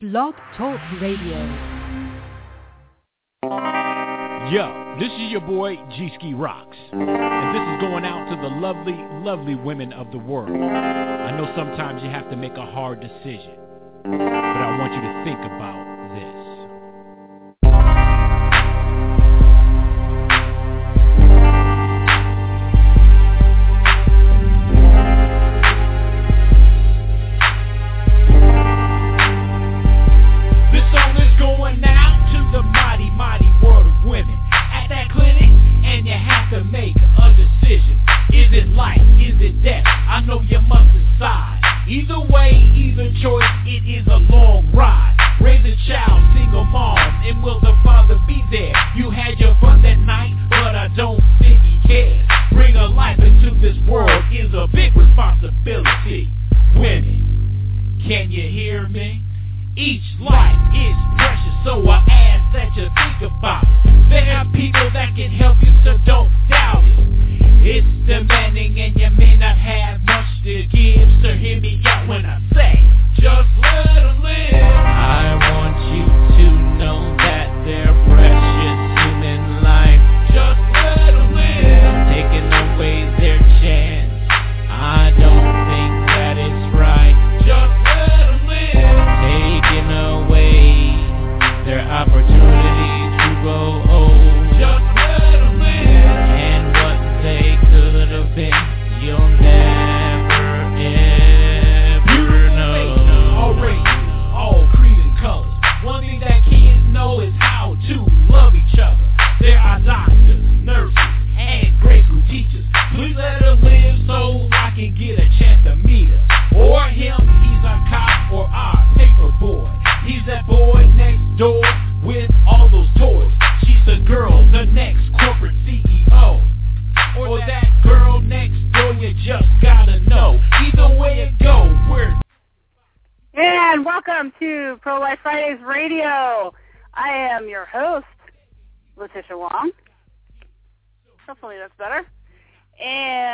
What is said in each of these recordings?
Blog Talk Radio. Yo, this is your boy G Ski Rocks. And this is going out to the lovely, lovely women of the world. I know sometimes you have to make a hard decision, but I want you to think about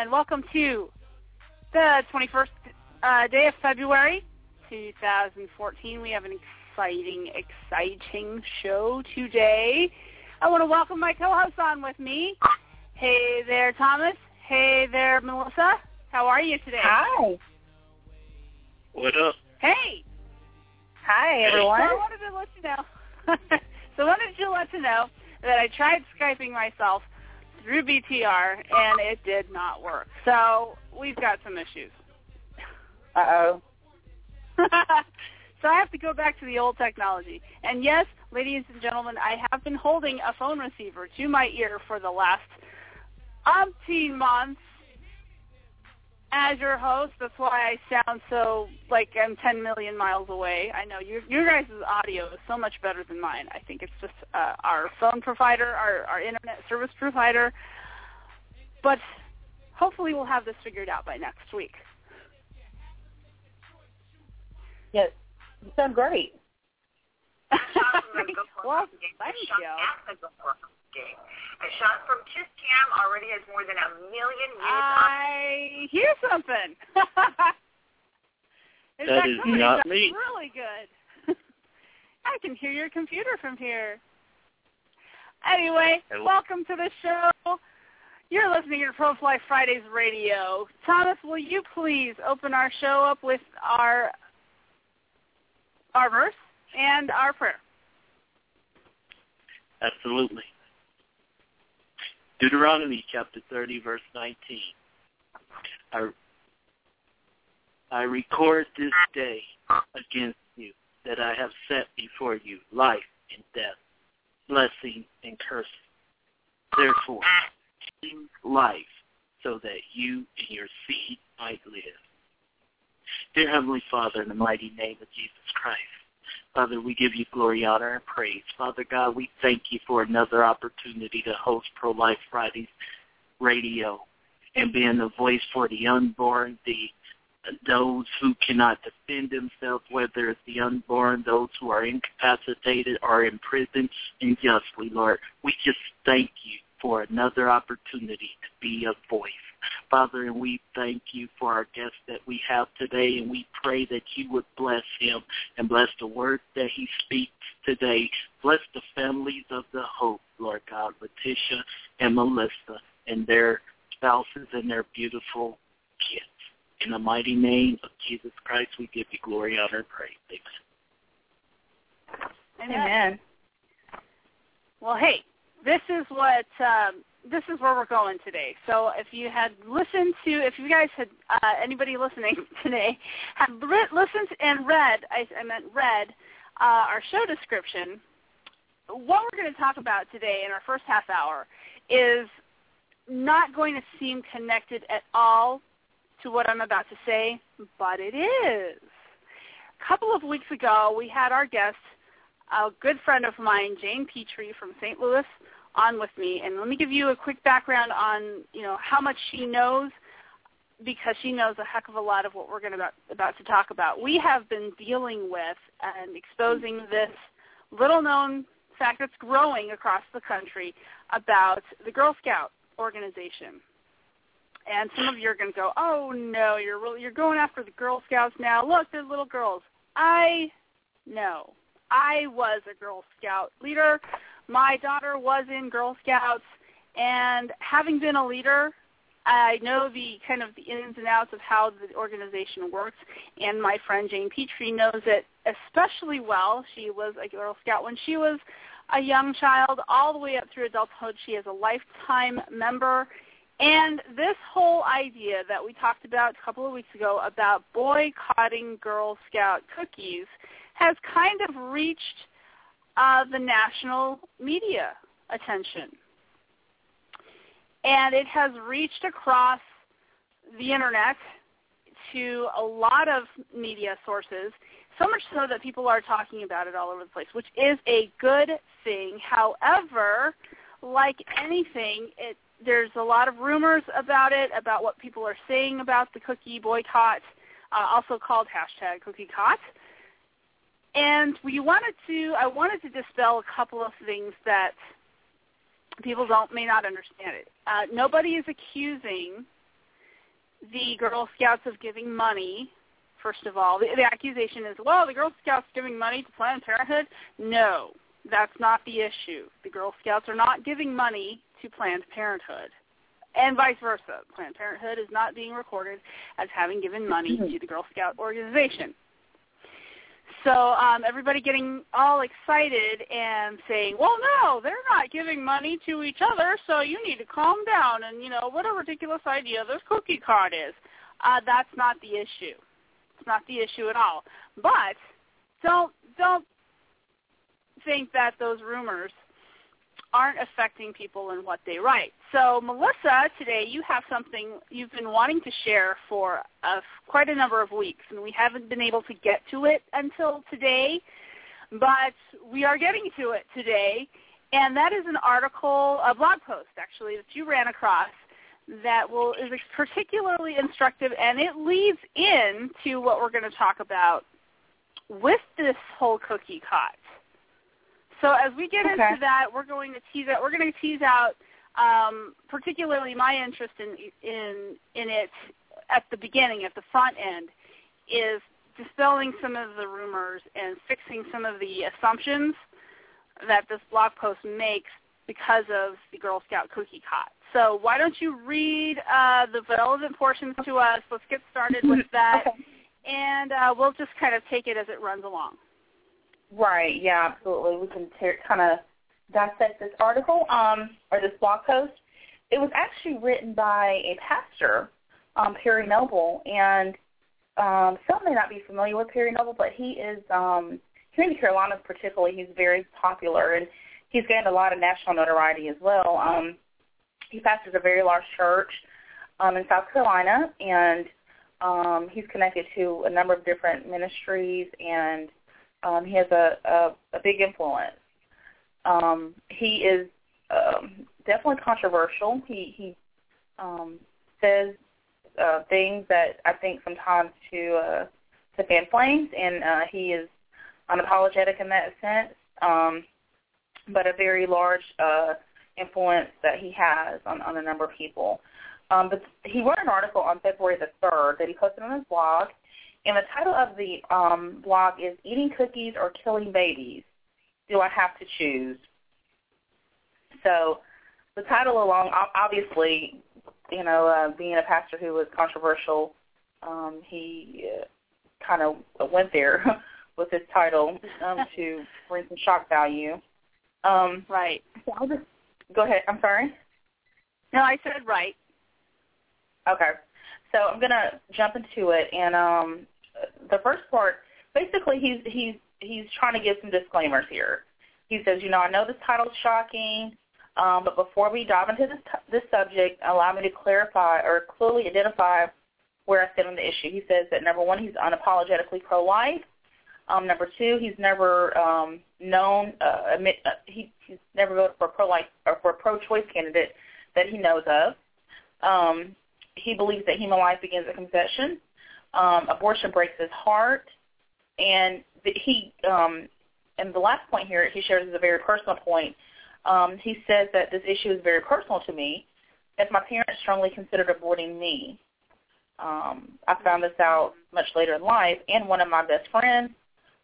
And welcome to the 21st uh, day of February, 2014. We have an exciting, exciting show today. I want to welcome my co-hosts on with me. Hey there, Thomas. Hey there, Melissa. How are you today? Hi. What up? Hey. Hi, everyone. So everyone. I wanted to let you know. so I wanted to let you know that I tried skyping myself through BTR and it did not work. So we've got some issues. Uh-oh. so I have to go back to the old technology. And yes, ladies and gentlemen, I have been holding a phone receiver to my ear for the last umpteen months as your host. That's why I sound so like I'm 10 million miles away. I know your your guys' audio is so much better than mine. I think it's just uh, our phone provider, our our internet service provider. But hopefully we'll have this figured out by next week. Yes. You sound great. Well, thank you. A shot from Kiss Cam already has more than a million views on I hear something. Is That is coming? not That's me. Really good. I can hear your computer from here. Anyway, Hello. welcome to the show. You're listening to Pro-Life Fridays Radio. Thomas, will you please open our show up with our our verse and our prayer? Absolutely. Deuteronomy chapter 30, verse 19. I, I record this day against you that I have set before you life and death, blessing and cursing. Therefore, choose life so that you and your seed might live. Dear Heavenly Father, in the mighty name of Jesus Christ, Father, we give you glory, honor, and praise. Father God, we thank you for another opportunity to host Pro-Life Fridays radio and being the voice for the unborn, the those who cannot defend themselves, whether it's the unborn, those who are incapacitated or imprisoned prison unjustly, Lord. We just thank you for another opportunity to be a voice. Father, and we thank you for our guest that we have today, and we pray that you would bless him and bless the word that he speaks today. Bless the families of the Hope, Lord God, Letitia and Melissa, and their spouses and their beautiful kids. In the mighty name of Jesus Christ, we give you glory, honor, and praise. Amen. Amen. Well, hey, this is what um, this is where we're going today. So if you had listened to, if you guys had uh, anybody listening today had re- listened and read, I, I meant read uh, our show description. What we're going to talk about today in our first half hour is not going to seem connected at all to what I'm about to say, but it is. A couple of weeks ago, we had our guest, a good friend of mine, Jane Petrie from St. Louis, on with me. And let me give you a quick background on, you know, how much she knows because she knows a heck of a lot of what we're going to about, about to talk about. We have been dealing with and exposing this little known fact that's growing across the country about the Girl Scout organization. And some of you are going to go, "Oh no, you're really, you're going after the Girl Scouts now. Look, they're little girls." I know. I was a Girl Scout leader. My daughter was in Girl Scouts, and having been a leader, I know the kind of the ins and outs of how the organization works. And my friend Jane Petrie knows it especially well. She was a Girl Scout when she was a young child, all the way up through adulthood. She is a lifetime member. And this whole idea that we talked about a couple of weeks ago about boycotting Girl Scout cookies has kind of reached uh, the national media attention. And it has reached across the internet to a lot of media sources, so much so that people are talking about it all over the place, which is a good thing. However, like anything, it, there's a lot of rumors about it, about what people are saying about the cookie boycott, uh, also called hashtag CookieCot. And we wanted to, I wanted to dispel a couple of things that people don't may not understand it. Uh, nobody is accusing the Girl Scouts of giving money. First of all, the, the accusation is, well, the Girl Scouts giving money to Planned Parenthood. No, that's not the issue. The Girl Scouts are not giving money to Planned Parenthood, and vice versa. Planned Parenthood is not being recorded as having given money to the Girl Scout organization. So um, everybody getting all excited and saying, "Well, no, they're not giving money to each other, so you need to calm down." And you know what a ridiculous idea this cookie cot is. Uh, that's not the issue. It's not the issue at all. But don't don't think that those rumors aren't affecting people in what they write. So, Melissa, today you have something you've been wanting to share for quite a number of weeks, and we haven't been able to get to it until today, but we are getting to it today. And that is an article, a blog post actually, that you ran across that will is particularly instructive, and it leads in to what we're going to talk about with this whole cookie cot. So as we get Okay. into that, we're going to tease out. We're going to tease out um, particularly my interest in in in it at the beginning, at the front end, is dispelling some of the rumors and fixing some of the assumptions that this blog post makes because of the Girl Scout cookie cot. So why don't you read uh, the relevant portions to us? Let's get started with that, Okay. and uh, we'll just kind of take it as it runs along. Right. Yeah. Absolutely. We can kind of dissect this article um, or this blog post. It was actually written by a pastor, um, Perry Noble, and um, some may not be familiar with Perry Noble, but he is um, here in the Carolinas, particularly. He's very popular, and he's gained a lot of national notoriety as well. Um, he pastors a very large church um, in South Carolina, and um, he's connected to a number of different ministries and um, he has a, a, a big influence. Um, he is um, definitely controversial. He he um, says uh, things that I think sometimes to uh, to fan flames, and uh, he is unapologetic in that sense. Um, but a very large uh, influence that he has on, on a number of people. Um, but he wrote an article on February the 3rd that he posted on his blog, and the title of the um, blog is Eating Cookies or Killing Babies? Do I Have to Choose? So the title alone, obviously, you know, uh, being a pastor who was controversial, um, he uh, kind of went there with his title um, to bring some shock value. Um, right. So I'll just go ahead. I'm sorry. No, I said right. Okay. So I'm gonna jump into it, and um, the first part, basically, he's he's he's trying to give some disclaimers here. He says, you know, I know this title's shocking, um, but before we dive into this this subject, allow me to clarify or clearly identify where I stand on the issue. He says that number one, he's unapologetically pro-life. Um, number two, he's never um, known uh, admit uh, he, he's never voted for a pro-life or for a pro-choice candidate that he knows of. Um, he believes that human life begins at conception. Um, abortion breaks his heart, and he um, and the last point here he shares is a very personal point. Um, he says that this issue is very personal to me, as my parents strongly considered aborting me. Um, I found this out much later in life, and one of my best friends,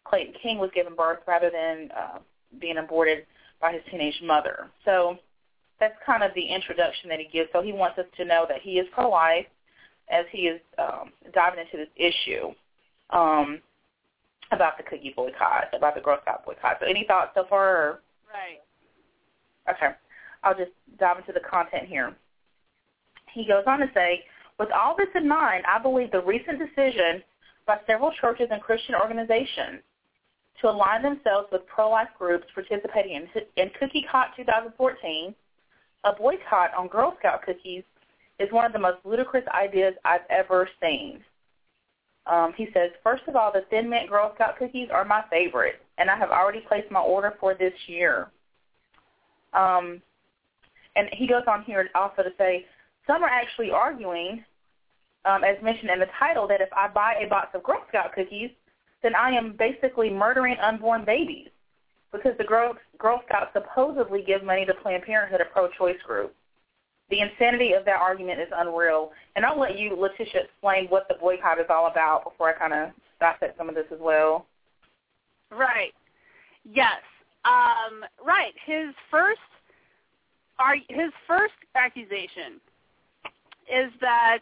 Clayton King, was given birth rather than uh, being aborted by his teenage mother. So that's kind of the introduction that he gives. So he wants us to know that he is pro-life as he is um, diving into this issue um, about the cookie boycott, about the Girl Scout boycott. So any thoughts so far? Or? Right. Okay. I'll just dive into the content here. He goes on to say, with all this in mind, I believe the recent decision by several churches and Christian organizations to align themselves with pro-life groups participating in, in Cookie Cot 2014 a boycott on Girl Scout cookies is one of the most ludicrous ideas I've ever seen. Um, he says, first of all, the Thin Mint Girl Scout cookies are my favorite, and I have already placed my order for this year. Um, and he goes on here also to say, some are actually arguing, um, as mentioned in the title, that if I buy a box of Girl Scout cookies, then I am basically murdering unborn babies because the Girl, Girl Scouts supposedly give money to Planned Parenthood, a pro-choice group. The insanity of that argument is unreal. And I'll let you, Letitia, explain what the boycott is all about before I kind of dissect some of this as well. Right. Yes. Um, right. His first his first accusation is that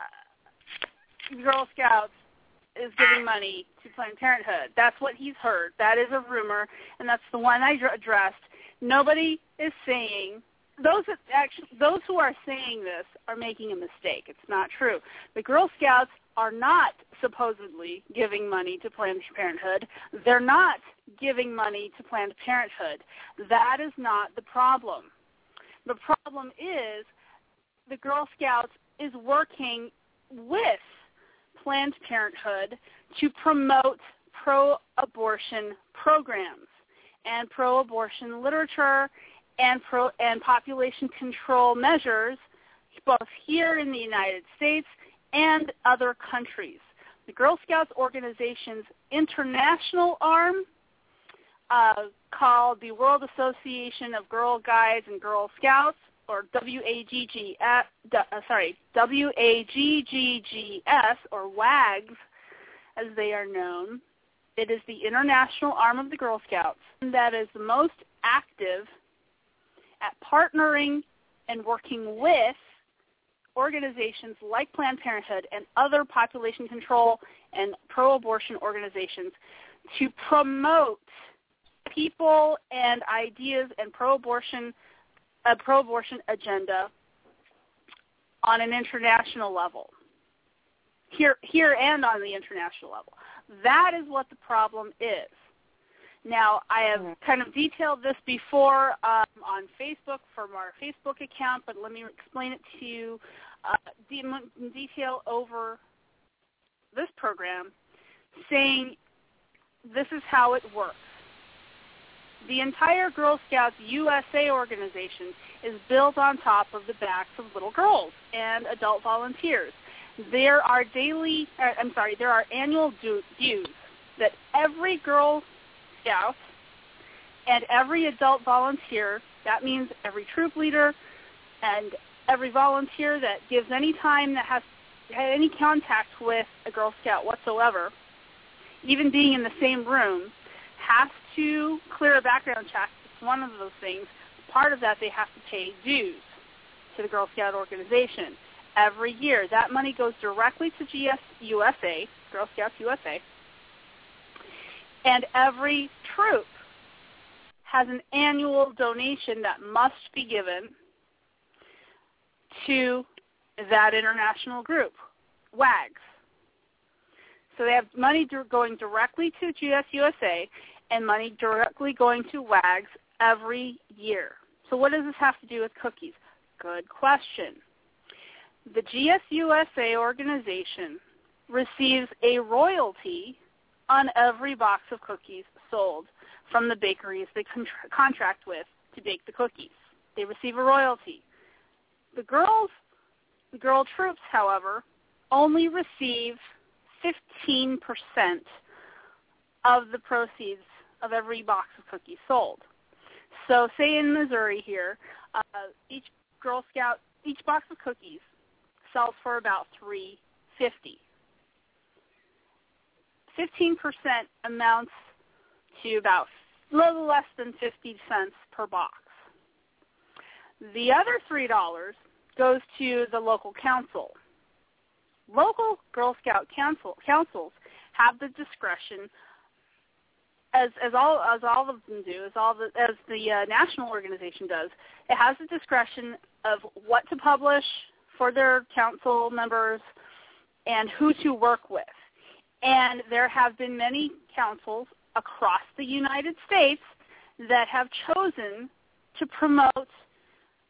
uh, Girl Scouts is giving money to Planned Parenthood. That's what he's heard. That is a rumor, and that's the one I addressed. Nobody is saying those that actually those who are saying this are making a mistake. It's not true. The Girl Scouts are not supposedly giving money to Planned Parenthood. They're not giving money to Planned Parenthood. That is not the problem. The problem is the Girl Scouts is working with Planned Parenthood to promote pro-abortion programs and pro-abortion literature and pro and population control measures both here in the United States and other countries. The Girl Scouts organization's international arm uh, called the World Association of Girl Guides and Girl Scouts or WAGG, uh, sorry, WAGGGS or WAGS as they are known. It is the international arm of the Girl Scouts that is the most active at partnering and working with organizations like Planned Parenthood and other population control and pro-abortion organizations to promote people and ideas and pro-abortion a pro-abortion agenda on an international level, here, here and on the international level. That is what the problem is. Now, I have kind of detailed this before um, on Facebook from our Facebook account, but let me explain it to you uh, in detail over this program, saying this is how it works. The entire Girl Scouts USA organization is built on top of the backs of little girls and adult volunteers. There are daily, uh, I'm sorry, there are annual dues that every Girl And every adult volunteer, that means every troop leader and every volunteer that gives any time that has had any contact with a Girl Scout whatsoever, even being in the same room, has to clear a background check. It's one of those things. Part of that, they have to pay dues to the Girl Scout organization every year. That money goes directly to GS USA, Girl Scouts USA, and every troop has an annual donation that must be given to that international group, WAGs. So they have money going directly to GSUSA and money directly going to WAGs every year. So what does this have to do with cookies? Good question. The GSUSA organization receives a royalty on every box of cookies sold from the bakeries they con- contract with to bake the cookies. They receive a royalty. The girls, the girl troops, however, only receive 15% of the proceeds of every box of cookies sold. So say in Missouri here, uh, each Girl Scout, each box of cookies sells for about 350 15% amounts to about a little less than 50 cents per box. The other $3 goes to the local council. Local Girl Scout council, councils have the discretion, as as all as all of them do, as all the, as the uh, national organization does. It has the discretion of what to publish for their council members and who to work with. And there have been many councils across the United States that have chosen to promote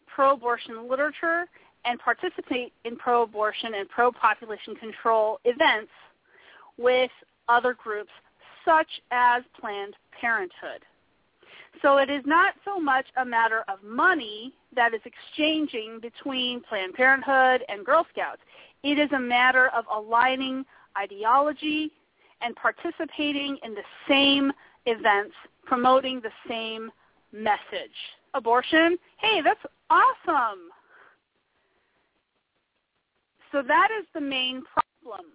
pro-abortion literature and participate in pro-abortion and pro-population control events with other groups such as Planned Parenthood. So it is not so much a matter of money that is exchanging between Planned Parenthood and Girl Scouts. It is a matter of aligning ideology and participating in the same events, promoting the same message. Abortion, hey, that's awesome. So that is the main problem.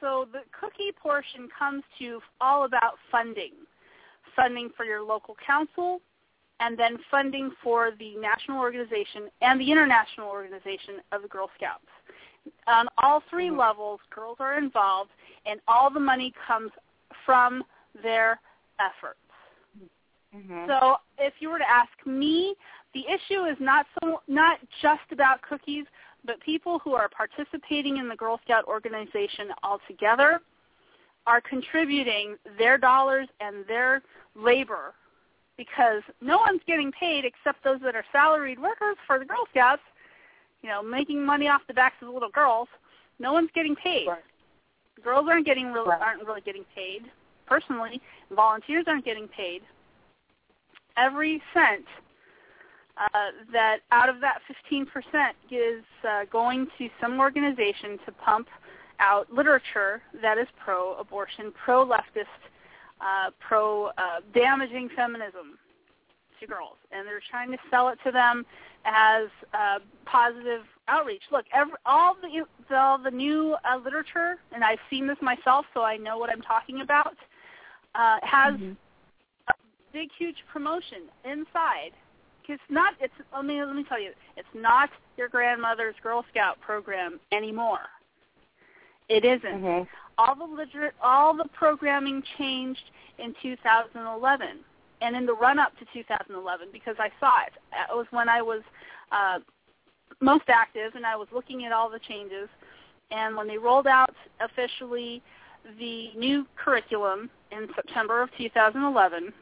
So the cookie portion comes to all about funding. Funding for your local council, and then funding for the national organization and the international organization of the Girl Scouts. On all 3 mm-hmm. levels, girls are involved, and all the money comes from their efforts. Mm-hmm. So if you were to ask me, the issue is not so not just about cookies, but people who are participating in the Girl Scout organization altogether are contributing their dollars and their labor because no one's getting paid except those that are salaried workers for the Girl Scouts you know, making money off the backs of the little girls. No one's getting paid. Right. Girls aren't getting really right. aren't really getting paid. Personally, volunteers aren't getting paid. Every cent uh, that out of that 15% is uh, going to some organization to pump out literature that is pro-abortion, pro-leftist, uh, pro-damaging uh, feminism to girls, and they're trying to sell it to them as uh, positive outreach. Look, every, all the all the new uh, literature, and I've seen this myself, so I know what I'm talking about. Uh, has mm-hmm. a big, huge promotion inside. It's not. It's let me let me tell you. It's not your grandmother's Girl Scout program anymore. It isn't. Mm-hmm. All the liter- all the programming changed in 2011 and in the run up to 2011 because I saw it. It was when I was uh, most active and I was looking at all the changes. And when they rolled out officially the new curriculum in September of 2011,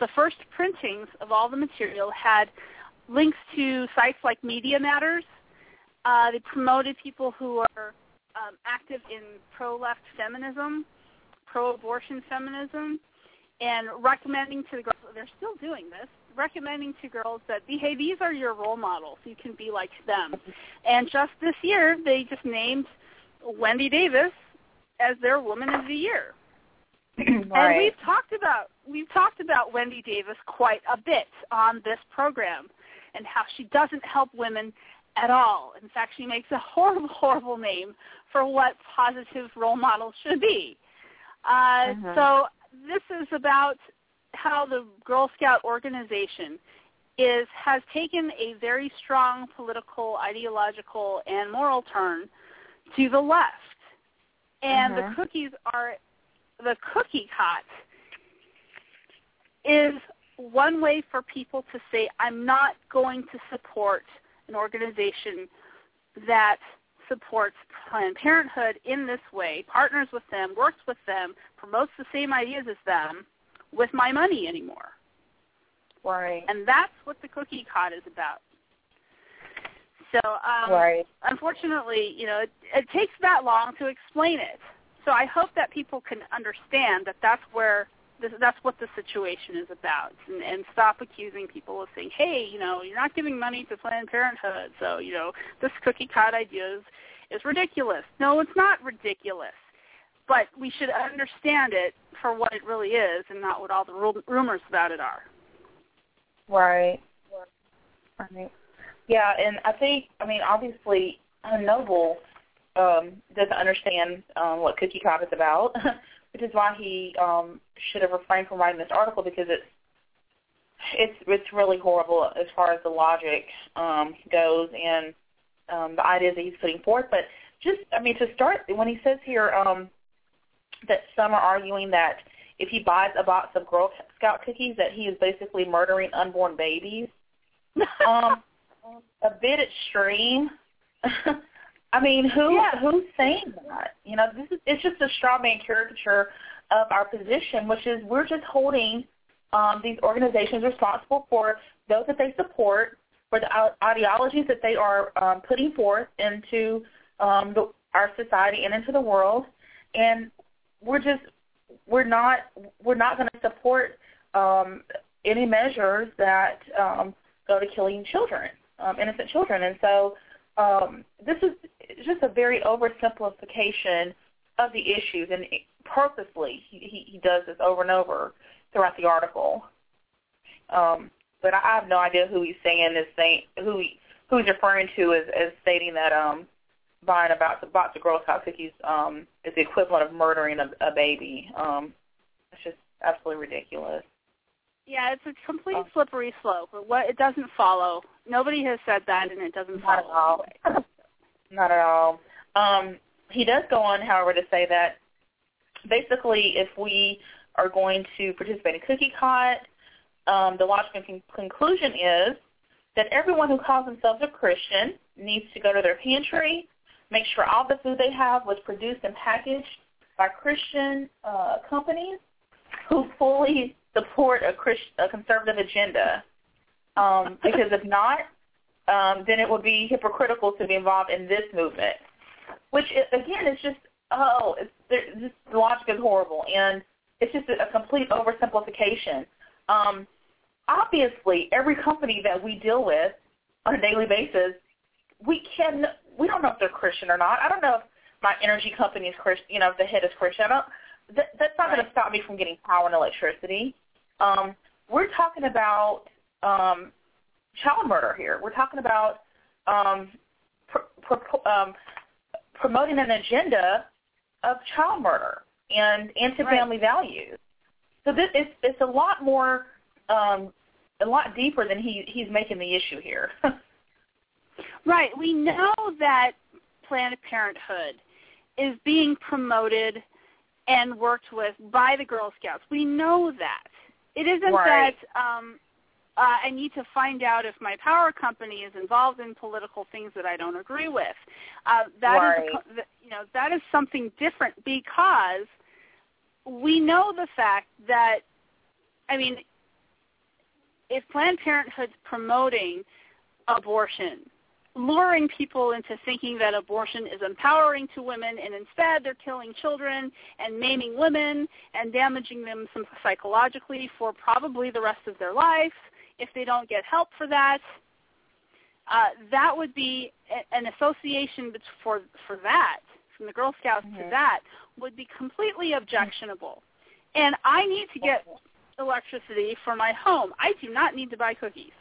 the first printings of all the material had links to sites like Media Matters. Uh, they promoted people who are um, active in pro-left feminism, pro-abortion feminism, and recommending to the girls, they're still doing this, recommending to girls that, hey, these are your role models. You can be like them. And just this year, they just named Wendy Davis as their Woman of the Year. right. And we've talked about we've talked about Wendy Davis quite a bit on this program and how she doesn't help women at all. In fact, she makes a horrible, horrible name for what positive role models should be. Uh, Mhm. So this is about how the Girl Scout organization is has taken a very strong political, ideological, and moral turn to the left. And Mhm. the cookies are the cookie cut is one way for people to say, I'm not going to support an organization that supports Planned Parenthood in this way, partners with them, works with them, promotes the same ideas as them with my money anymore. Right. And that's what the cookie cot is about. So um, right. unfortunately, you know, it, it takes that long to explain it. So I hope that people can understand that that's where this, that's what the situation is about, and, and stop accusing people of saying, "Hey, you know, you're not giving money to Planned Parenthood, so you know this cookie cut idea is, is ridiculous." No, it's not ridiculous, but we should understand it for what it really is, and not what all the ru- rumors about it are. Right. Right. Yeah, and I think I mean obviously Noble um, doesn't understand um, what Cookie Cot is about, which is why he um, should have refrained from writing this article because it's it's it's really horrible as far as the logic um, goes and um, the ideas that he's putting forth. But just I mean to start when he says here um, that some are arguing that if he buys a box of Girl Scout cookies that he is basically murdering unborn babies. um, a bit extreme. I mean, who Yeah. who's saying that? You know, this is it's just a straw man caricature of our position, which is we're just holding um, these organizations responsible for those that they support, for the ideologies that they are um, putting forth into um, the, our society and into the world, and we're just we're not we're not going to support um, any measures that um, go to killing children, um, innocent children, and so um, this is just a very oversimplification of the issues, and purposely he, he, does this over and over throughout the article. Um, but I have no idea who he's saying is saying who he, who he's referring to as, as stating that um, buying a box, a box of Girl Scout cookies um, is the equivalent of murdering a, a baby. Um, it's just absolutely ridiculous. Yeah, it's a complete Oh. slippery slope. But what it doesn't follow. Nobody has said that, and it doesn't Not at follow. all. Not at all. Um, he does go on, however, to say that basically if we are going to participate in Cookie Cot, um, the logical con- conclusion is that everyone who calls themselves a Christian needs to go to their pantry, make sure all the food they have was produced and packaged by Christian uh, companies who fully support a, Christ- a conservative agenda. Um, because if not, um, then it would be hypocritical to be involved in this movement. Which again is just oh, it's this the logic is horrible, and it's just a, a complete oversimplification. Um, obviously, every company that we deal with on a daily basis, we can we don't know if they're Christian or not. I don't know if my energy company is Christian. You know, if the head is Christian. I don't. That, that's not going to stop me from getting power and electricity. Um, we're talking about um, child murder here. We're talking about um, pr- pr- um, promoting an agenda of child murder and anti-family values. So this it's it's a lot more, um, a lot deeper than he he's making the issue here. Right. We know that Planned Parenthood is being promoted and worked with by the Girl Scouts. We know that. It isn't Right. that um, uh, I need to find out if my power company is involved in political things that I don't agree with. Uh, that is, Right. th- you know, that is something different because we know the fact that, I mean, if Planned Parenthood's promoting abortion, luring people into thinking that abortion is empowering to women and instead they're killing children and maiming women and damaging them some psychologically for probably the rest of their life if they don't get help for that uh, that would be an association for for that from the Girl Scouts to Mhm. that would be completely objectionable and I need to get electricity for my home. I do not need to buy cookies.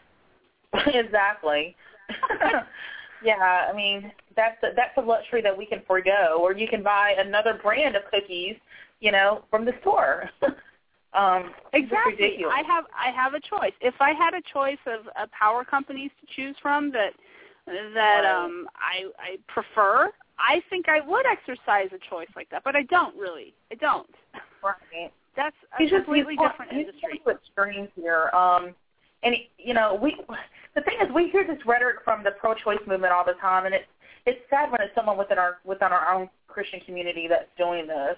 exactly. yeah, I mean that's a, that's a luxury that we can forego, or you can buy another brand of cookies, you know, from the store. um, exactly. I have I have a choice. If I had a choice of uh, power companies to choose from that that Right. um I I prefer, I think I would exercise a choice like that, but I don't really. I don't. Right. That's a He's just completely he's, different industry. Extremes here. Um, and you know, we the thing is, we hear this rhetoric from the pro-choice movement all the time, and it's it's sad when it's someone within our within our own Christian community that's doing this.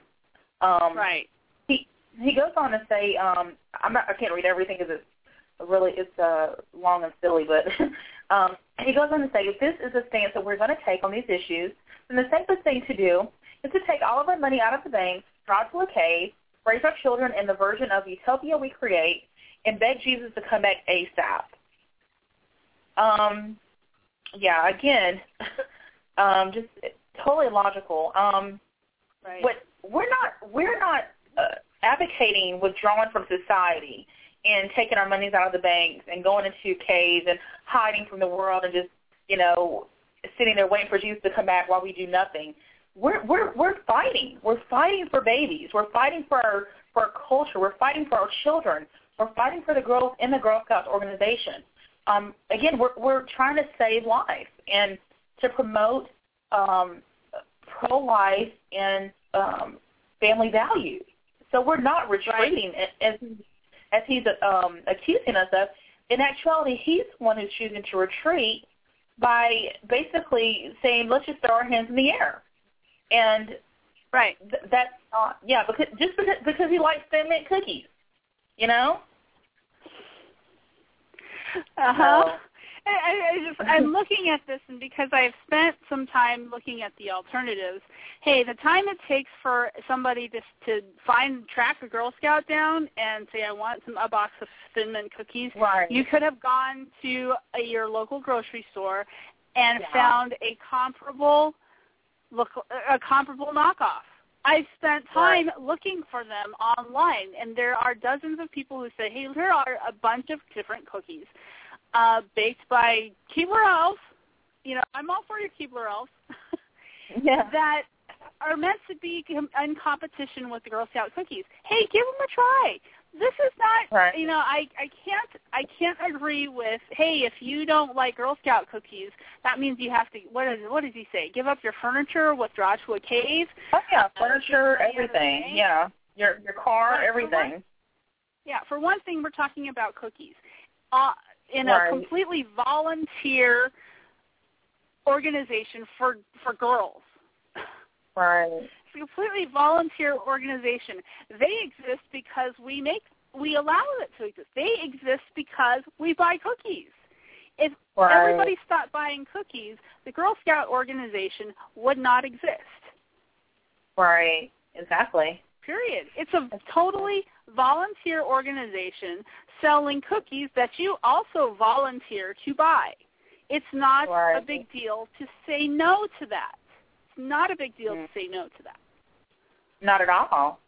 Um, Right. He he goes on to say, um, I'm not I can't read everything because it's really it's uh, long and silly, but um, he goes on to say, if this is a stance that we're going to take on these issues, then the safest thing to do is to take all of our money out of the bank, drive to a cave, raise our children in the version of utopia we create, and beg Jesus to come back ASAP. Um, yeah, again, um, just totally logical. Um, Right. what we're not we're not uh, advocating withdrawing from society and taking our monies out of the banks and going into caves and hiding from the world and just you know sitting there waiting for Jesus to come back while we do nothing. We're we're we're fighting. We're fighting for babies. We're fighting for our for our culture. We're fighting for our children. We're fighting for the growth in the Girl Scouts organization. Um, again, we're we're trying to save lives and to promote um, pro-life and um, family values. So we're not retreating as as he's um, accusing us of. In actuality, he's the one who's choosing to retreat by basically saying, "Let's just throw our hands in the air," and Right. th- that's not yeah because just because because he likes thin mint cookies, you know. Uh huh. So- I, I I just I'm looking at this, and because I've spent some time looking at the alternatives. Hey, the time it takes for somebody to to find track a Girl Scout down and say I want some a box of Thin Mint cookies. Right. You could have gone to a, your local grocery store and Yeah. found a comparable look a comparable knockoff. I've spent time looking for them online, and there are dozens of people who say, "Hey, here are a bunch of different cookies uh, baked by Keebler Elves. You know, I'm all for your Keebler Elves yeah. that are meant to be in competition with the Girl Scout cookies. Hey, give them a try. This is not, Right. you know, I I can't I can't agree with. Hey, if you don't like Girl Scout cookies, that means you have to. What is what does he say? Give up your furniture, withdraw to a cave. Oh yeah, furniture, the other everything. Yeah, your your car, But for everything. Yeah, for one thing, we're talking about cookies. Uh, in a completely volunteer organization for for girls. Right. It's a completely volunteer organization. They exist because we make we allow it to exist. They exist because we buy cookies. If Right. everybody stopped buying cookies, the Girl Scout organization would not exist. Right. Exactly. Period. It's a totally volunteer organization selling cookies that you also volunteer to buy. It's not a big deal to say no to that. It's not a big deal Mm. to say no to that. Not at all.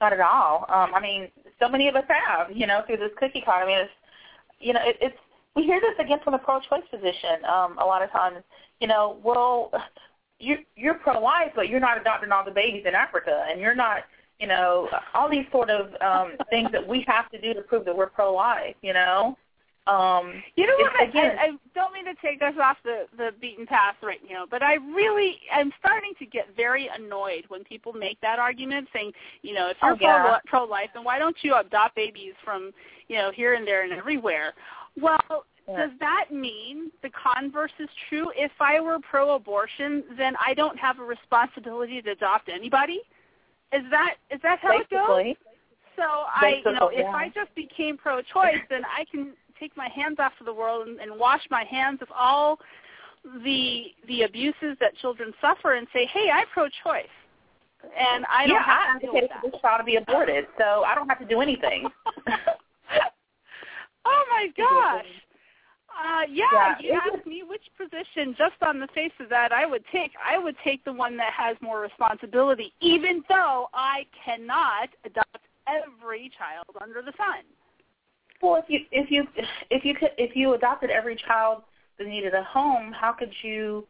Not at all. Um, I mean, so many of us have, you know, through this cookie economy. It's, you know, it, it's we hear this again from the pro-choice position um, a lot of times. You know, well, you you're pro-life, but you're not adopting all the babies in Africa, and you're not, you know, all these sort of um, things that we have to do to prove that we're pro-life. You know. Um, You know what? I, Again, I, I don't mean to take us off the the beaten path right now, but I really I'm starting to get very annoyed when people make that argument, saying, you know, if you're Oh, yeah. pro pro-life, then why don't you adopt babies from, you know, here and there and everywhere? Well, Yeah. does that mean the converse is true? If I were pro-abortion, then I don't have a responsibility to adopt anybody? Is that is that how it goes? basically. So I, you know, Basically, if. I just became pro-choice, then I can take my hands off of the world and, and wash my hands of all the the abuses that children suffer, and say, hey, I'm pro-choice, and I don't yeah, I have to deal with for this child to be aborted, so I don't have to do anything. oh my gosh. Uh, yeah, Yeah, you asked me which position, just on the face of that, I would take. I would take the one that has more responsibility, even though I cannot adopt every child under the sun. Well, if you if you if you could if you adopted every child that needed a home, how could you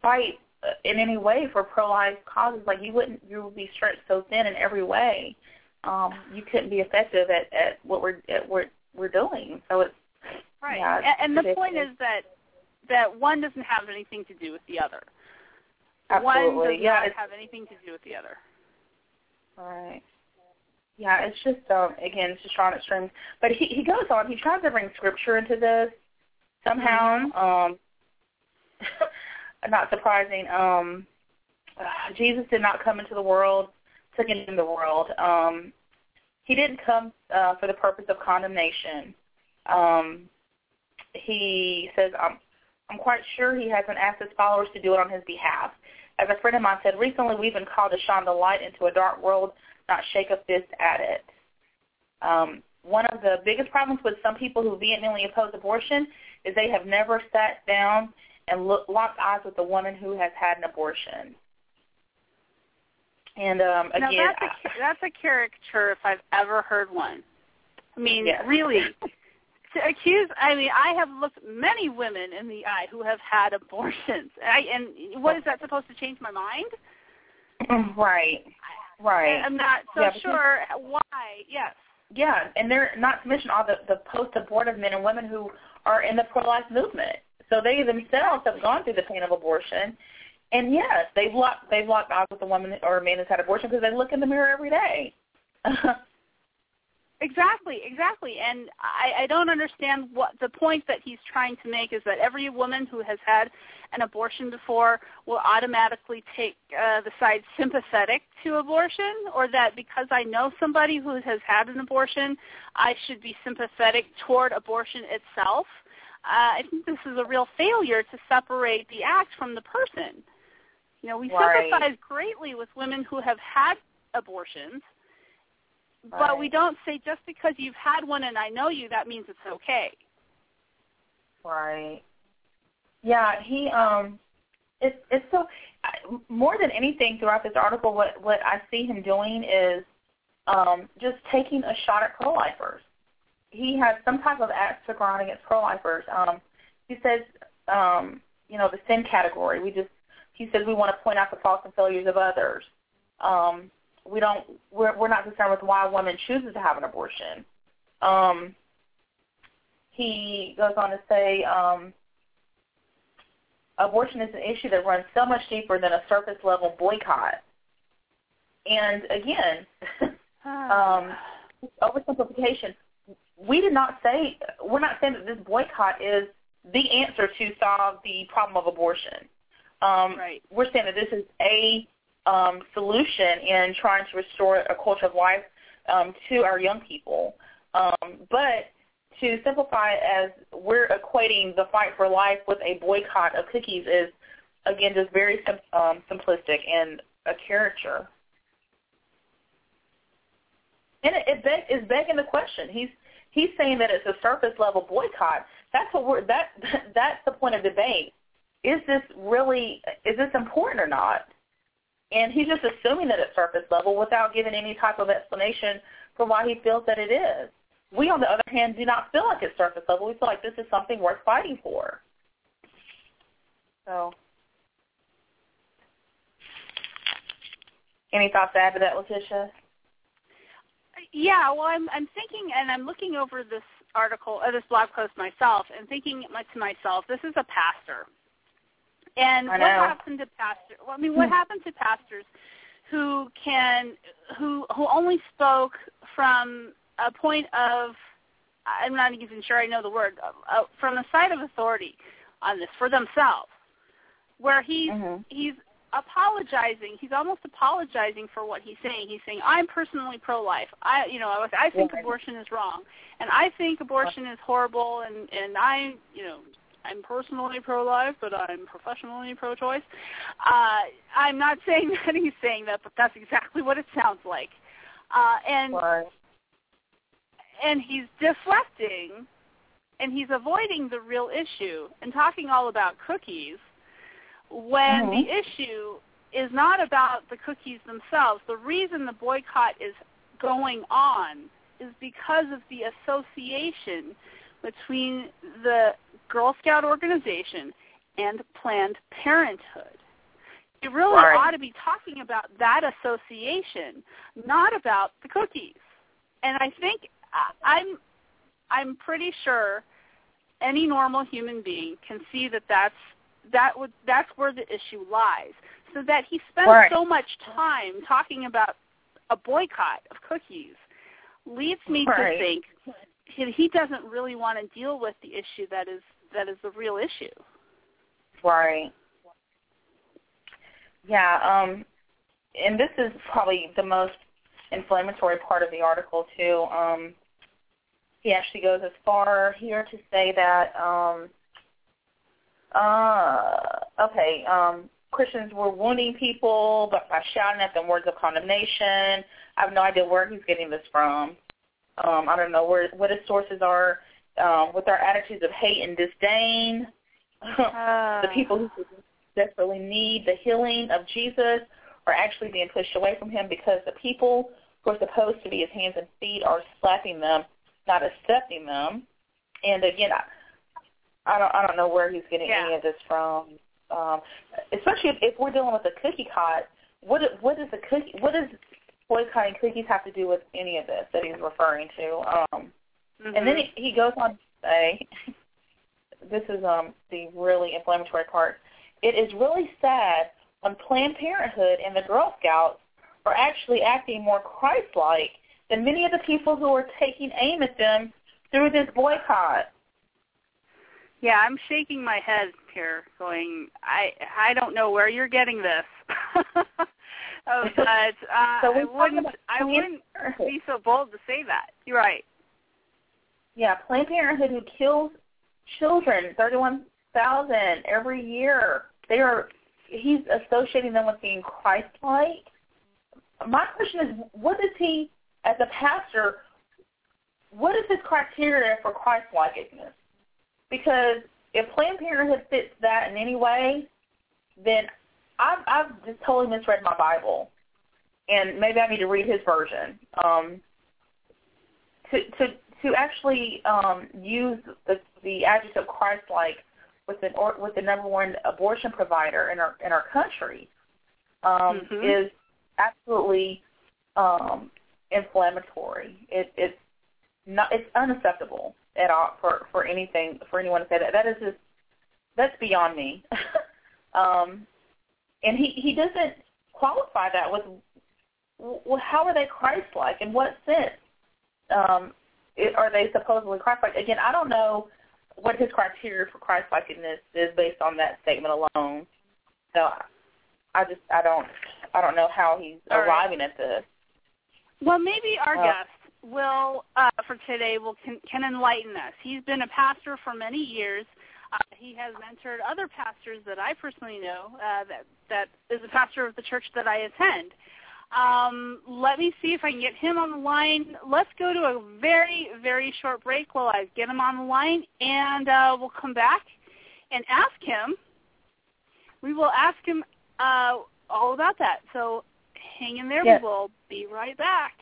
fight uh, in any way for pro-life causes? Like you wouldn't, you would be stretched so thin in every way. Um, you couldn't be effective at at what we're at what we're doing. So it's right. Yeah, it's and, and the point is that that one doesn't have anything to do with the other. Absolutely. One does yeah, not have anything to do with the other. Right. Yeah, it's just um again, it's just strong extremes. But he he goes on. He tries to bring scripture into this somehow. Um, not surprising. Um, uh, Jesus did not come into the world to condemn the world. Um, he didn't come uh, for the purpose of condemnation. Um, he says, I'm, I'm quite sure he hasn't asked his followers to do it on his behalf. As a friend of mine said, recently we've been called to shine the light into a dark world, not shake a fist at it. Um, one of the biggest problems with some people who vehemently oppose abortion is they have never sat down and look, locked eyes with a woman who has had an abortion. And um, now again, that's a that's a caricature if I've ever heard one. I mean, Yes. really, to accuse. I mean, I have looked many women in the eye who have had abortions. I, and what is that supposed to change my mind? Right, right. I'm not so Yeah, sure why. Yes. Yeah, and they're not to mention all the, the post-abortive men and women who are in the pro-life movement. So they themselves have gone through the pain of abortion, and yes, they've locked they've locked eyes with a woman or a man who's had abortion because they look in the mirror every day. Exactly, exactly. And I, I don't understand what the point that he's trying to make is that every woman who has had an abortion before will automatically take uh, the side sympathetic to abortion, or that because I know somebody who has had an abortion, I should be sympathetic toward abortion itself. Uh, I think this is a real failure to separate the act from the person. You know, we Right. sympathize greatly with women who have had abortions, but we don't say just because you've had one and I know you, that means it's okay. Right. Yeah, he um it's it's so more than anything throughout this article what what I see him doing is um just taking a shot at pro-lifers. He has some type of axe to grind against pro-lifers. Um he says um you know the sin category. We just he says we want to point out the faults and failures of others. Um we don't we're we're not concerned with why a woman chooses to have an abortion. Um he goes on to say um, abortion is an issue that runs so much deeper than a surface level boycott. And again, um, oversimplification. We did not say we're not saying that this boycott is the answer to solve the problem of abortion. Um, Right. We're saying that this is a um, solution in trying to restore a culture of life um, to our young people. Um, but to simplify as we're equating the fight for life with a boycott of cookies is, again, just very um, simplistic and a caricature. And it, it is begging the question. He's he's saying that it's a surface level boycott. That's what we're that that's the point of debate. Is this really is this important or not? And he's just assuming that it's surface level without giving any type of explanation for why he feels that it is. We, on the other hand, do not feel like it's surface level. We feel like this is something worth fighting for. So, any thoughts to add to that, Letitia? Yeah, well, I'm I'm thinking, and I'm looking over this article, uh, this blog post myself, and thinking to myself, this is a pastor, and what happened to pastor? Well, I mean, what Hmm. happened to pastors who can who who only spoke from a point of I'm not even sure I know the word uh, from the side of authority on this for themselves, where he's Mhm. he's apologizing. He's almost apologizing for what he's saying. He's saying, "I'm personally pro-life. I, you know, I, was, I think Right. abortion is wrong, and I think abortion is horrible, and and I, you know, I'm personally pro-life, but I'm professionally pro-choice." Uh, I'm not saying that he's saying that, but that's exactly what it sounds like. Uh, and Right. And he's deflecting and he's avoiding the real issue and talking all about cookies when Mhm. the issue is not about the cookies themselves. The reason the boycott is going on is because of the association between the Girl Scout organization and Planned Parenthood. You really Right. ought to be talking about that association, not about the cookies. And I think I'm I'm pretty sure any normal human being can see that that's that would that's where the issue lies. So that he spends Right. so much time talking about a boycott of cookies leads me to think he, he doesn't really want to deal with the issue that is that is the real issue. Right. Yeah, um and this is probably the most inflammatory part of the article too. Um he actually goes as far here to say that um uh okay, um Christians were wounding people but by shouting at them words of condemnation. I have no idea where he's getting this from. Um, I don't know where what his sources are. Um, with our attitudes of hate and disdain, the people who desperately need the healing of Jesus are actually being pushed away from him because the people who are supposed to be his hands and feet are slapping them, not accepting them. And again, I, I don't I don't know where he's getting Yeah. any of this from. Um, especially if, if we're dealing with a cookie cot, what what does the cookie what does boycotting cookies have to do with any of this that he's referring to? Um, and then Mhm. he, he goes on to say, this is um, the really inflammatory part. It is really sad when Planned Parenthood and the Girl Scouts are actually acting more Christ-like than many of the people who are taking aim at them through this boycott. Yeah, I'm shaking my head here, going, I I don't know where you're getting this. oh, but uh, So I wouldn't I wouldn't be so bold to say that. You're right. Yeah, Planned Parenthood who kills children, thirty-one thousand every year. They are. He's associating them with being Christ-like. My question is, what does he, as a pastor, what is his criteria for Christ-likeness? Because if Planned Parenthood fits that in any way, then I've, I've just totally misread my Bible, and maybe I need to read his version. Um, to to to actually um, use the, the adjective Christ-like with an or, with the number one abortion provider in our in our country um, Mhm. is absolutely um, inflammatory. It, it's not it's unacceptable at all for for anything for anyone to say that. That is just that's beyond me. um, and he he doesn't qualify that with well, how are they Christ-like? In what sense? Um, it, are they supposedly Christ-like? Again, I don't know what his criteria for Christ-likeness is based on that statement alone. So I just I don't I don't know how he's All right. arriving at this. Well, maybe our Uh, guest will uh, for today will can, can enlighten us. He's been a pastor for many years. Uh, he has mentored other pastors that I personally know. Uh, that that is a pastor of the church that I attend. Um, let me see if I can get him on the line. Let's go to a very very short break while I get him on the line, and uh, we'll come back and ask him. We will ask him uh, all about that. So hang in there. Yes. We will be right back.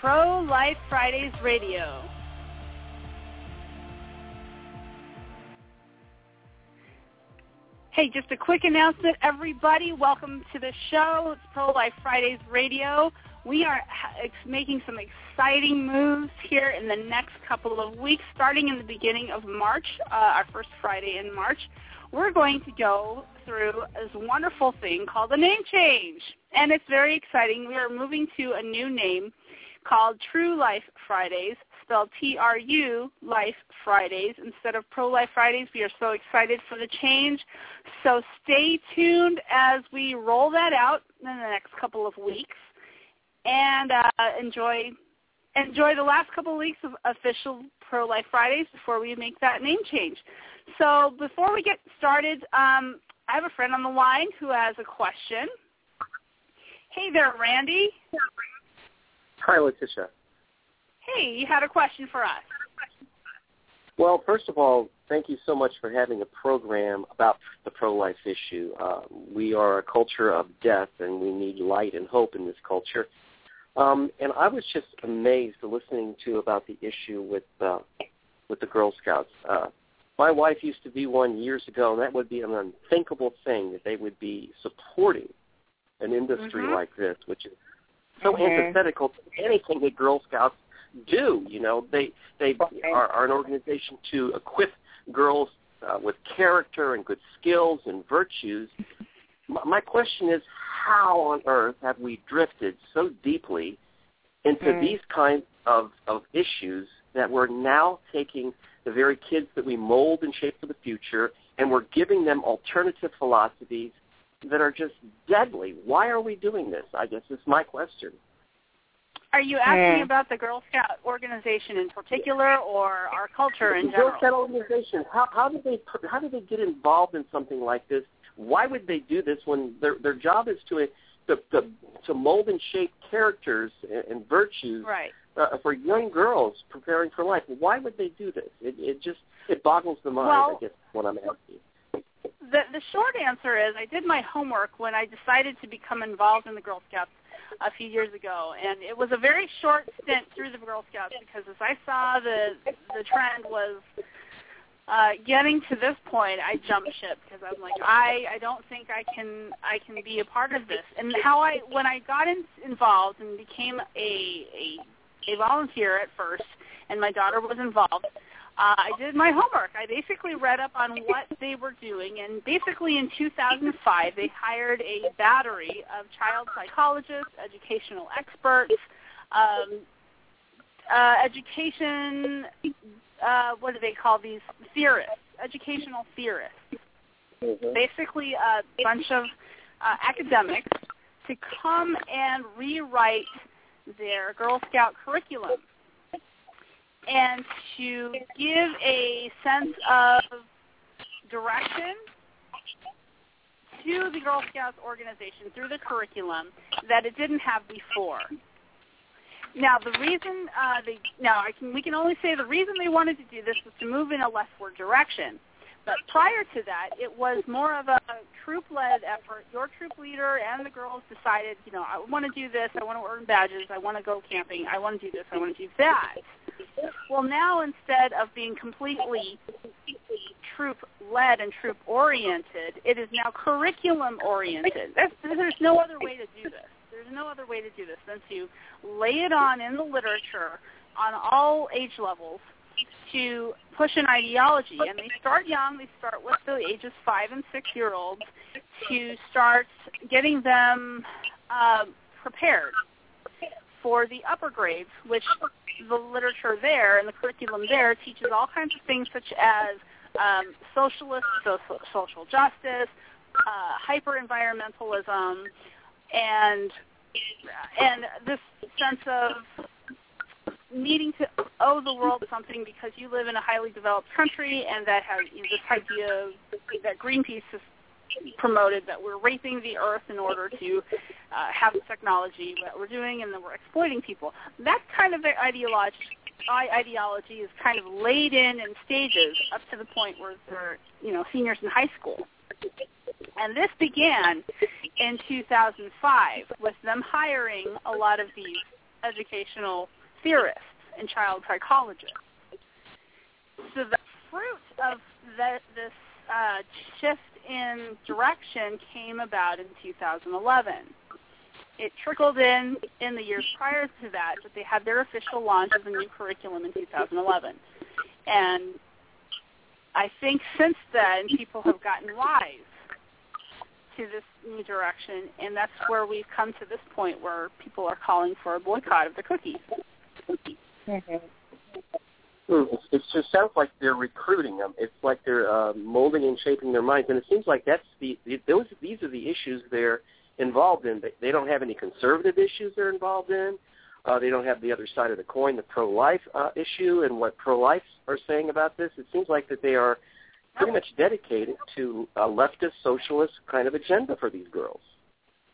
Pro Life Fridays Radio. Hey, just a quick announcement, everybody. Welcome to the show. It's Pro Life Fridays Radio. We are making some exciting moves here in the next couple of weeks, starting in the beginning of March, uh, our first Friday in March. We're going to go through this wonderful thing called a name change. And it's very exciting. We are moving to a new name called True Life Fridays, spelled T-R-U Life Fridays instead of Pro Life Fridays. We are so excited for the change. So stay tuned as we roll that out in the next couple of weeks and uh, enjoy enjoy the last couple of weeks of official Pro Life Fridays before we make that name change. So before we get started, um, I have a friend on the line who has a question. Hey there, Randy. Hi, Letitia. Hey, you had a question for us. Well, first of all, thank you so much for having a program about the pro-life issue. Uh, we are a culture of death, and we need light and hope in this culture. Um, and I was just amazed listening to about the issue with uh, with the Girl Scouts. Uh, my wife used to be one years ago, and that would be an unthinkable thing that they would be supporting an industry Mhm. like this, which is so Mhm. antithetical to anything that Girl Scouts do. You know, they they Right. are, are an organization to equip girls uh, with character and good skills and virtues. My, my question is, how on earth have we drifted so deeply into Mm. these kinds of, of issues that we're now taking the very kids that we mold and shape for the future, and we're giving them alternative philosophies that are just deadly. Why are we doing this? I guess is my question. Are you asking about the Girl Scout organization in particular or our culture in general? Girl? Scout organizations, how, how did they how did they get involved in something like this? Why would they do this when their their job is to to to, to mold and shape characters and, and virtues Right. uh, for young girls preparing for life? Why would they do this? It it just it boggles the mind. Well- I guess is what I'm asking. The the short answer is I did my homework when I decided to become involved in the Girl Scouts a few years ago, and it was a very short stint through the Girl Scouts because as I saw the the trend was uh, getting to this point, I jumped ship because I'm like I I don't think I can I can be a part of this. And how I when I got in, involved and became a a a volunteer at first, and my daughter was involved. Uh, I did my homework. I basically read up on what they were doing, and basically in 2005 they hired a battery of child psychologists, educational experts, um, uh, education. Uh, what do they call these theorists? Educational theorists. Basically, a bunch of uh, academics to come and rewrite their Girl Scout curriculum and to give a sense of direction to the Girl Scouts organization through the curriculum that it didn't have before. Now, the reason uh, they now I can we can only say the reason they wanted to do this was to move in a leftward direction. But prior to that, it was more of a troop-led effort. Your troop leader and the girls decided, you know, I want to do this. I want to earn badges. I want to go camping. I want to do this. I want to do that. Well, now instead of being completely troop-led and troop-oriented, it is now curriculum-oriented. There's, there's no other way to do this. There's no other way to do this than to lay it on in the literature on all age levels to push an ideology. And they start young. They start with the ages five and six year olds to start getting them um, prepared for the upper grades, which the literature there and the curriculum there teaches all kinds of things such as um, socialist, so, social justice, uh, hyper environmentalism, and and this sense of needing to owe the world something because you live in a highly developed country and that has you know, this idea that Greenpeace promoted that we're raping the earth in order to uh, have the technology that we're doing and that we're exploiting people. That kind of ideology, ideology is kind of laid in in stages up to the point where they're you know seniors in high school. And this began in 2005 with them hiring a lot of these educational theorists and child psychologists. So the fruit of the, this uh, shift in direction came about in 2011. It trickled in in the years prior to that, but they had their official launch of the new curriculum in 2011. And I think since then, people have gotten wise to this new direction, and that's where we've come to this point where people are calling for a boycott of the cookies. Mm-hmm. Hmm, It, it just sounds like they're recruiting them. It's like they're uh, molding and shaping their minds, and it seems like that's the, the those these are the issues they're involved in. They, they don't have any conservative issues they're involved in. Uh, they don't have the other side of the coin, the pro-life uh, issue, and what pro-life are saying about this. It seems like that they are pretty much dedicated to a leftist, socialist kind of agenda for these girls.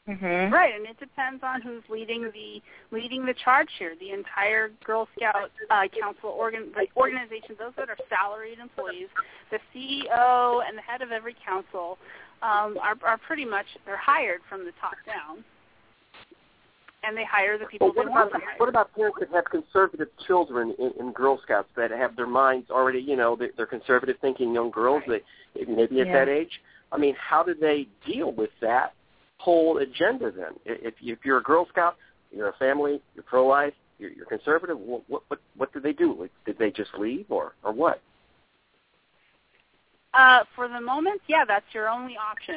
Mhm. Right, and it depends on who's leading the leading the charge here. The entire Girl Scout uh, Council organ the organization, those that are salaried employees, the CEO and the head of every council um, are, are pretty much they're hired from the top down, and they hire the people Well, what they want about what about parents that have conservative children in, in Girl Scouts that have their minds already, you know, they're, they're conservative thinking young girls, they maybe at Yeah. that age. I mean, how do they deal with that whole agenda then? If if you're a Girl Scout, you're a family, you're pro-life, you're, you're conservative. What what what, what did they do? Did they just leave or or what? Uh, for the moment, yeah, that's your only option.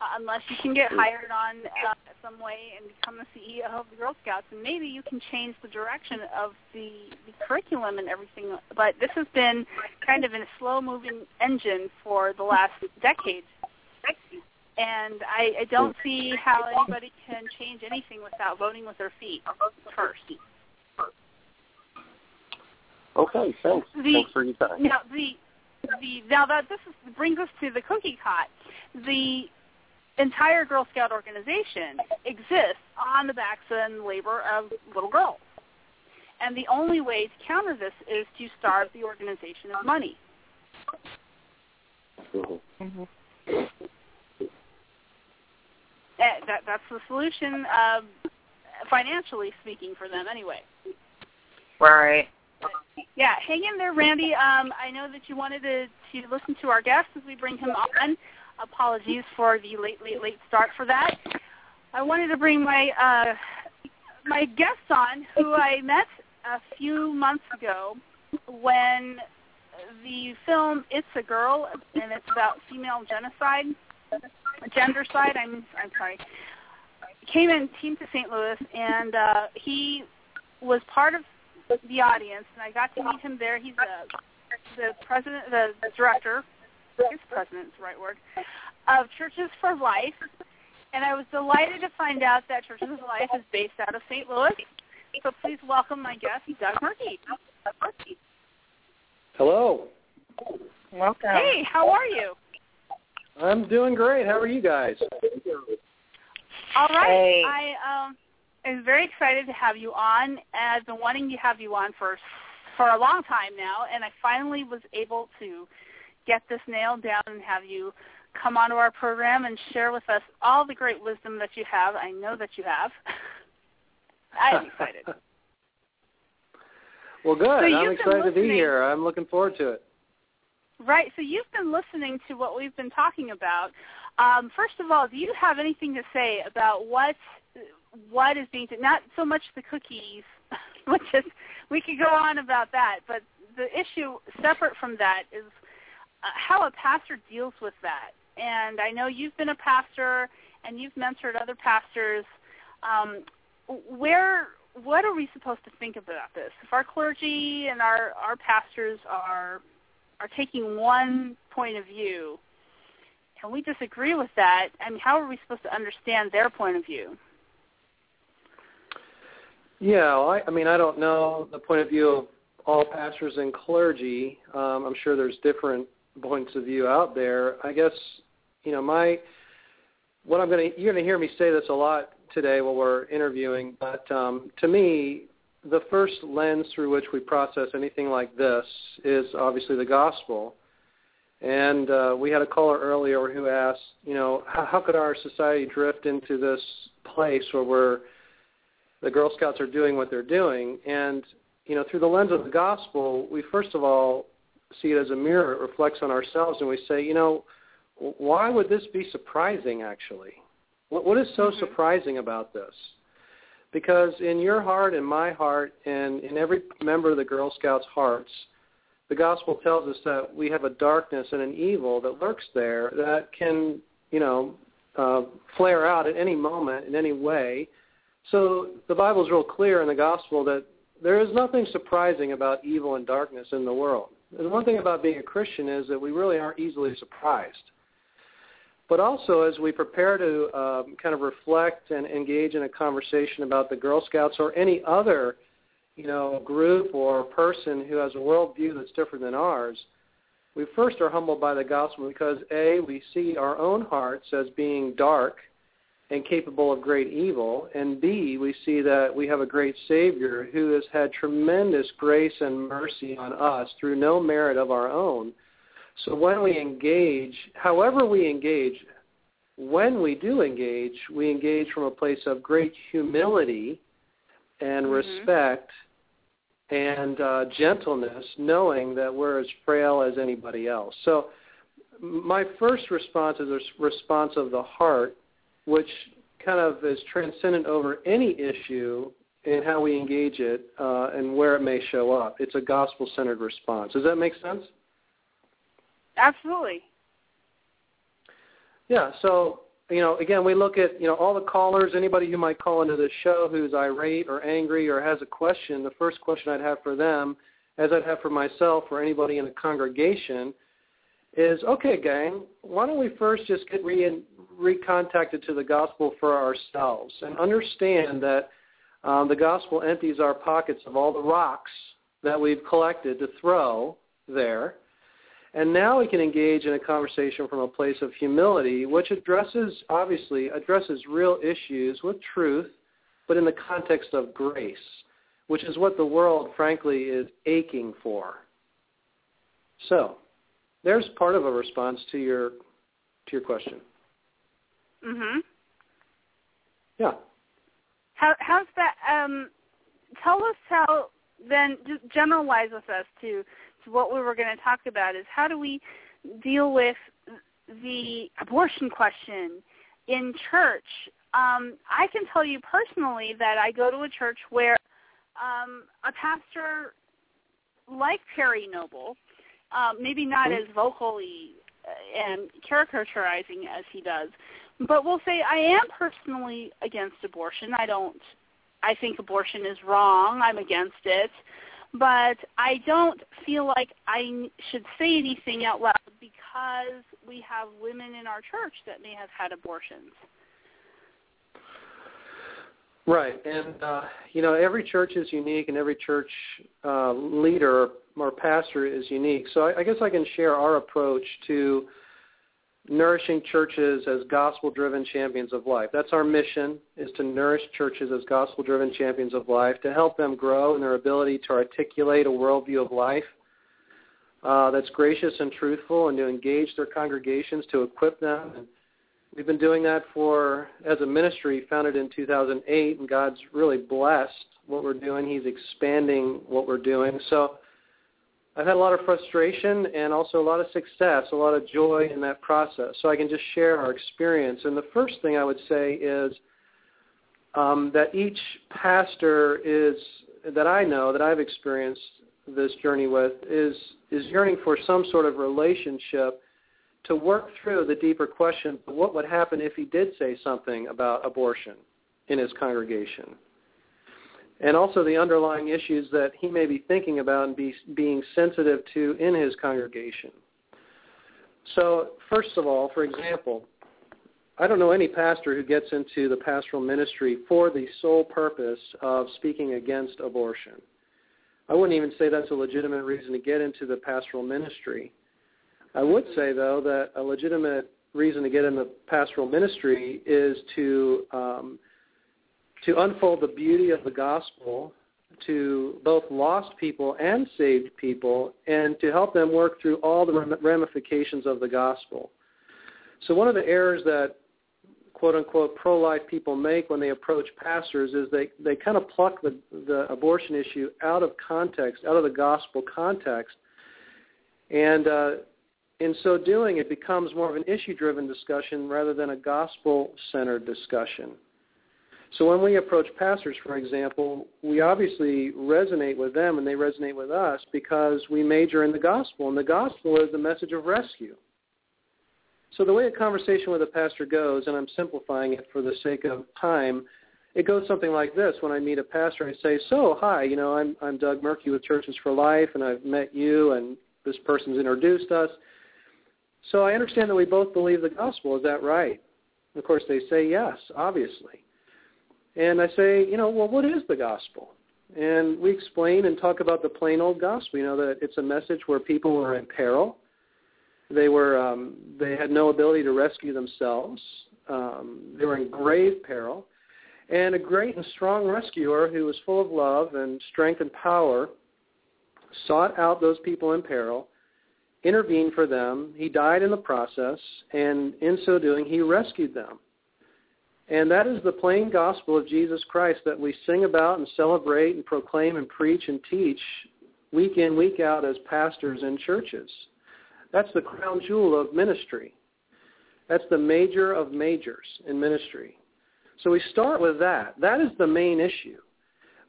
Uh, unless you can get hired on uh, some way and become the CEO of the Girl Scouts, and maybe you can change the direction of the, the curriculum and everything. But this has been kind of in a slow-moving engine for the last decade, and I, I don't see how anybody can change anything without voting with their feet first. Okay, thanks. The- thanks for your time. Now the the now that this is, brings us to the cookie cot. The entire Girl Scout organization exists on the backs and labor of little girls, and the only way to counter this is to starve the organization of money. Mhm. That, that that's the solution, um, financially speaking, for them anyway. Right. Yeah, hang in there, Randy. Um, I know that you wanted to, to listen to our guest as we bring him on. Apologies for the late, late, late start for that. I wanted to bring my uh, my guest on, who I met a few months ago when the film "It's a Girl" and it's about female genocide, gendercide. I'm I'm sorry. Came in team to St. Louis, and uh, he was part of the audience, and I got to meet him there. He's the the president, the, the director, I guess president is the right word, of Churches for Life, and I was delighted to find out that Churches for Life is based out of St. Louis. So please welcome my guest, Doug Merkey. Hello. Welcome. Hey, how are you? I'm doing great. How are you guys? All right. Hey. I um am very excited to have you on. And I've been wanting to have you on for for a long time now, and I finally was able to get this nailed down and have you come onto our program and share with us all the great wisdom that you have. I know that you have. I am excited. well, good. So I'm excited to be here. I'm looking forward to it. Right. So you've been listening to what we've been talking about. Um, first of all, do you have anything to say about what what is being not so much the cookies, which is we could go on about that, but the issue separate from that is uh, how a pastor deals with that. And I know you've been a pastor and you've mentored other pastors. Um, where what are we supposed to think about this? If our clergy and our our pastors are are taking one point of view and we disagree with that, I mean, how are we supposed to understand their point of view? Yeah, well, I, I mean, I don't know the point of view of all pastors and clergy. Um, I'm sure there's different points of view out there. I guess, you know, my what I'm going to you're going to hear me say this a lot today while we're interviewing, but um, to me, the first lens through which we process anything like this is obviously the gospel. And uh, we had a caller earlier who asked, you know, how, how could our society drift into this place where we're the Girl Scouts are doing what they're doing? And you know, through the lens of the gospel, we first of all see it as a mirror. It reflects on ourselves, and we say, you know, why would this be surprising? Actually, what, what is so Mhm. surprising about this? Because in your heart and my heart and in every member of the Girl Scouts' hearts, the gospel tells us that we have a darkness and an evil that lurks there that can, you know, uh, flare out at any moment in any way. So the Bible is real clear in the gospel that there is nothing surprising about evil and darkness in the world. The one thing about being a Christian is that we really aren't easily surprised. But also, as we prepare to um, kind of reflect and engage in a conversation about the Girl Scouts or any other, you know, group or person who has a worldview that's different than ours, we first are humbled by the gospel because a we see our own hearts as being dark and capable of great evil, and b we see that we have a great Savior who has had tremendous grace and mercy on us through no merit of our own. So when we engage, however we engage, when we do engage, we engage from a place of great humility and Mhm. respect and uh, gentleness, knowing that we're as frail as anybody else. So my first response is a response of the heart, which kind of is transcendent over any issue in how we engage it uh, and where it may show up. It's a gospel-centered response. Does that make sense? Absolutely. Yeah. So you know, again, we look at you know all the callers, anybody who might call into the show who's irate or angry or has a question. The first question I'd have for them, as I'd have for myself or anybody in the congregation, is okay, gang. Why don't we first just get re recontacted to the gospel for ourselves and understand that um, the gospel empties our pockets of all the rocks that we've collected to throw there and now we can engage in a conversation from a place of humility, which addresses, obviously, addresses real issues with truth, but in the context of grace, which is what the world, frankly, is aching for. So, there's part of a response to your to your question. Mhm. Yeah. How how's that? Um, tell us how. Then just generalize with us to what we were going to talk about is how do we deal with the abortion question in church. Um, I can tell you personally that I go to a church where um, a pastor like Perry Noble, um, maybe not as vocally uh, and caricaturizing as he does, but we'll say I am personally against abortion. I don't. I think abortion is wrong. I'm against it but I don't feel like I should say anything out loud because we have women in our church that may have had abortions. Right, and uh, you know every church is unique, and every church uh, leader or pastor is unique. So I, I guess I can share our approach to nourishing churches as gospel-driven champions of life. That's our mission: is to nourish churches as gospel-driven champions of life, to help them grow in their ability to articulate a worldview of life uh, that's gracious and truthful, and to engage their congregations, to equip them. And we've been doing that for as a ministry founded in 2008, and God's really blessed what we're doing. He's expanding what we're doing. So. I've had a lot of frustration and also a lot of success, a lot of joy in that process. So I can just share our experience. And the first thing I would say is um, that each pastor is that I know that I've experienced this journey with is is yearning for some sort of relationship to work through the deeper question: what would happen if he did say something about abortion in his congregation? And also the underlying issues that he may be thinking about and be being sensitive to in his congregation. So, first of all, for example, I don't know any pastor who gets into the pastoral ministry for the sole purpose of speaking against abortion. I wouldn't even say that's a legitimate reason to get into the pastoral ministry. I would say, though, that a legitimate reason to get in the pastoral ministry is to um, to unfold the beauty of the gospel to both lost people and saved people and to help them work through all the ramifications of the gospel. So one of the errors that quote unquote pro-life people make when they approach pastors is they, they kind of pluck the, the abortion issue out of context, out of the gospel context, and uh, in so doing, it becomes more of an issue-driven discussion rather than a gospel-centered discussion. So when we approach pastors, for example, we obviously resonate with them and they resonate with us because we major in the gospel, and the gospel is the message of rescue. So the way a conversation with a pastor goes, and I'm simplifying it for the sake of time, it goes something like this. When I meet a pastor, I say, so, hi, you know, I'm, I'm Doug Merkey with Churches for Life, and I've met you, and this person's introduced us. So I understand that we both believe the gospel. Is that right? Of course, they say yes, obviously. And I say, you know, well, what is the gospel? And we explain and talk about the plain old gospel. You know that it's a message where people were in peril. They were um, they had no ability to rescue themselves. Um, they were in grave peril, and a great and strong rescuer who was full of love and strength and power sought out those people in peril, intervened for them. He died in the process, and in so doing, he rescued them. And that is the plain gospel of Jesus Christ that we sing about and celebrate and proclaim and preach and teach week in, week out as pastors in churches. That's the crown jewel of ministry. That's the major of majors in ministry. So we start with that. That is the main issue.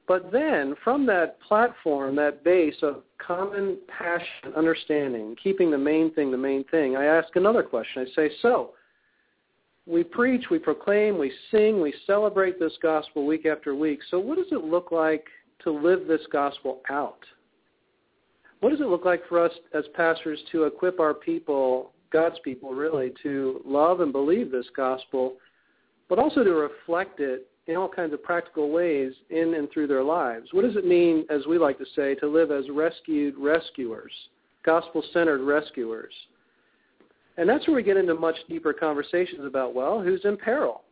But then from that platform, that base of common passion, understanding, keeping the main thing the main thing, I ask another question. I say, so, we preach, we proclaim, we sing, we celebrate this gospel week after week. So what does it look like to live this gospel out? What does it look like for us as pastors to equip our people, God's people really, to love and believe this gospel, but also to reflect it in all kinds of practical ways in and through their lives? What does it mean, as we like to say, to live as rescued rescuers, gospel-centered rescuers? And that's where we get into much deeper conversations about, well, who's in peril?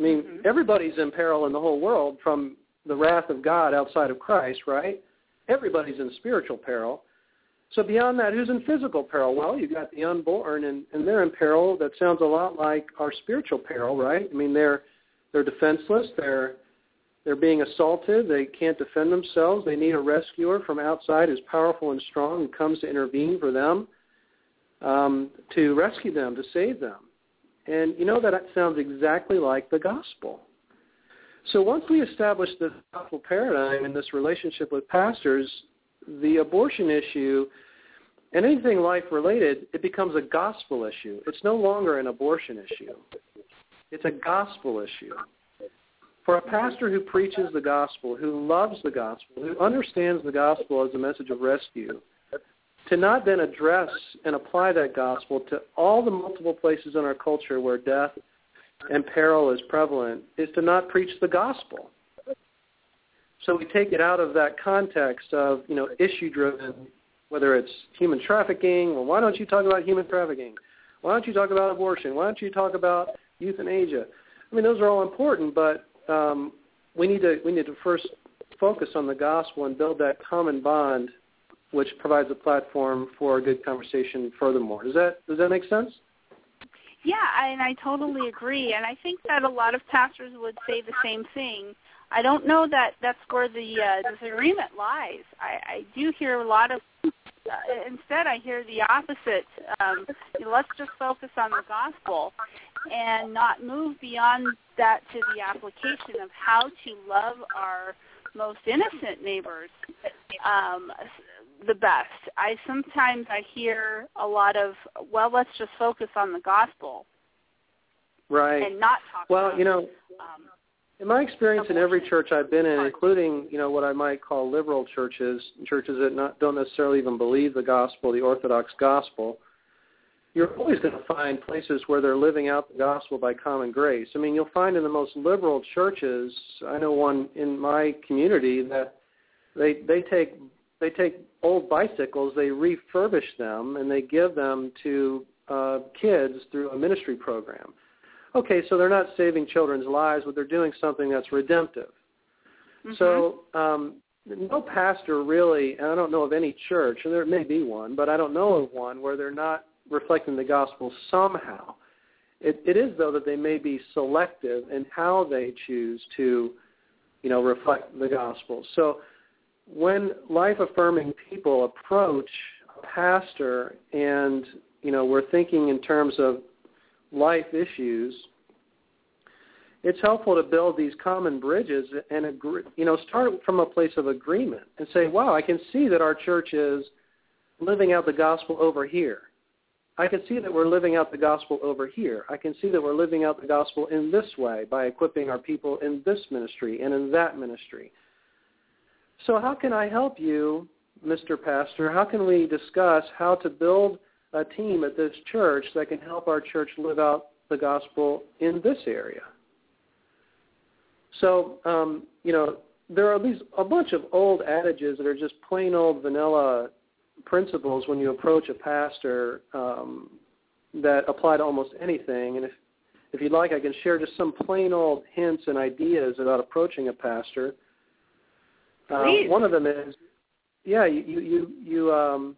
I mean, Mhm. everybody's in peril in the whole world from the wrath of God outside of Christ, right? Everybody's in spiritual peril. So beyond that, who's in physical peril? Well, you've got the unborn, and, and they're in peril. That sounds a lot like our spiritual peril, right? I mean, they're they're defenseless. They're they're being assaulted. They can't defend themselves. They need a rescuer from outside who's powerful and strong who comes to intervene for them um, to rescue them, to save them. And you know that sounds exactly like the gospel. So once we establish this gospel paradigm in this relationship with pastors, the abortion issue and anything life related, it becomes a gospel issue. It's no longer an abortion issue. It's a gospel issue. For a pastor who preaches the gospel, who loves the gospel, who understands the gospel as a message of rescue, to not then address and apply that gospel to all the multiple places in our culture where death and peril is prevalent is to not preach the gospel. So we take it out of that context of, you know, issue driven, whether it's human trafficking, well why don't you talk about human trafficking? Why don't you talk about abortion? Why don't you talk about euthanasia? I mean those are all important, but um, we need to we need to first focus on the gospel and build that common bond which provides a platform for a good conversation furthermore. Does that does that make sense? Yeah, and I totally agree. And I think that a lot of pastors would say the same thing. I don't know that that's where the uh, disagreement lies. I, I do hear a lot of. Uh, instead, I hear the opposite. Um, let's just focus on the gospel and not move beyond that to the application of how to love our most innocent neighbors um, the best. I sometimes I hear a lot of, well, let's just focus on the gospel Right. and not talk Well, about you know, um, in my experience in every church I've been in, including you know what I might call liberal churches, churches that not, don't necessarily even believe the gospel, the Orthodox gospel, you're always going to find places where they're living out the gospel by common grace. I mean, you'll find in the most liberal churches. I know one in my community that they they take they take old bicycles, they refurbish them, and they give them to uh, kids through a ministry program. Okay, so they're not saving children's lives, but they're doing something that's redemptive. mhm. So um, no pastor really, and I don't know of any church, and there may be one, but I don't know of one where they're not reflecting the gospel somehow. It, it is though that they may be selective in how they choose to, you know, reflect the gospel. So when life-affirming people approach a pastor and you know we're thinking in terms of life issues, it's helpful to build these common bridges and agree, you know start from a place of agreement and say, wow, I can see that our church is living out the gospel over here. I can see that we're living out the gospel over here. I can see that we're living out the gospel in this way by equipping our people in this ministry and in that ministry. So how can I help you, Mr. Pastor? How can we discuss how to build a team at this church that can help our church live out the gospel in this area? So, um, you know, there are these a bunch of old adages that are just plain old vanilla principles when you approach a pastor um, that apply to almost anything. And if if you'd like, I can share just some plain old hints and ideas about approaching a pastor. Uh, Please. one of them is, yeah, you you you, um,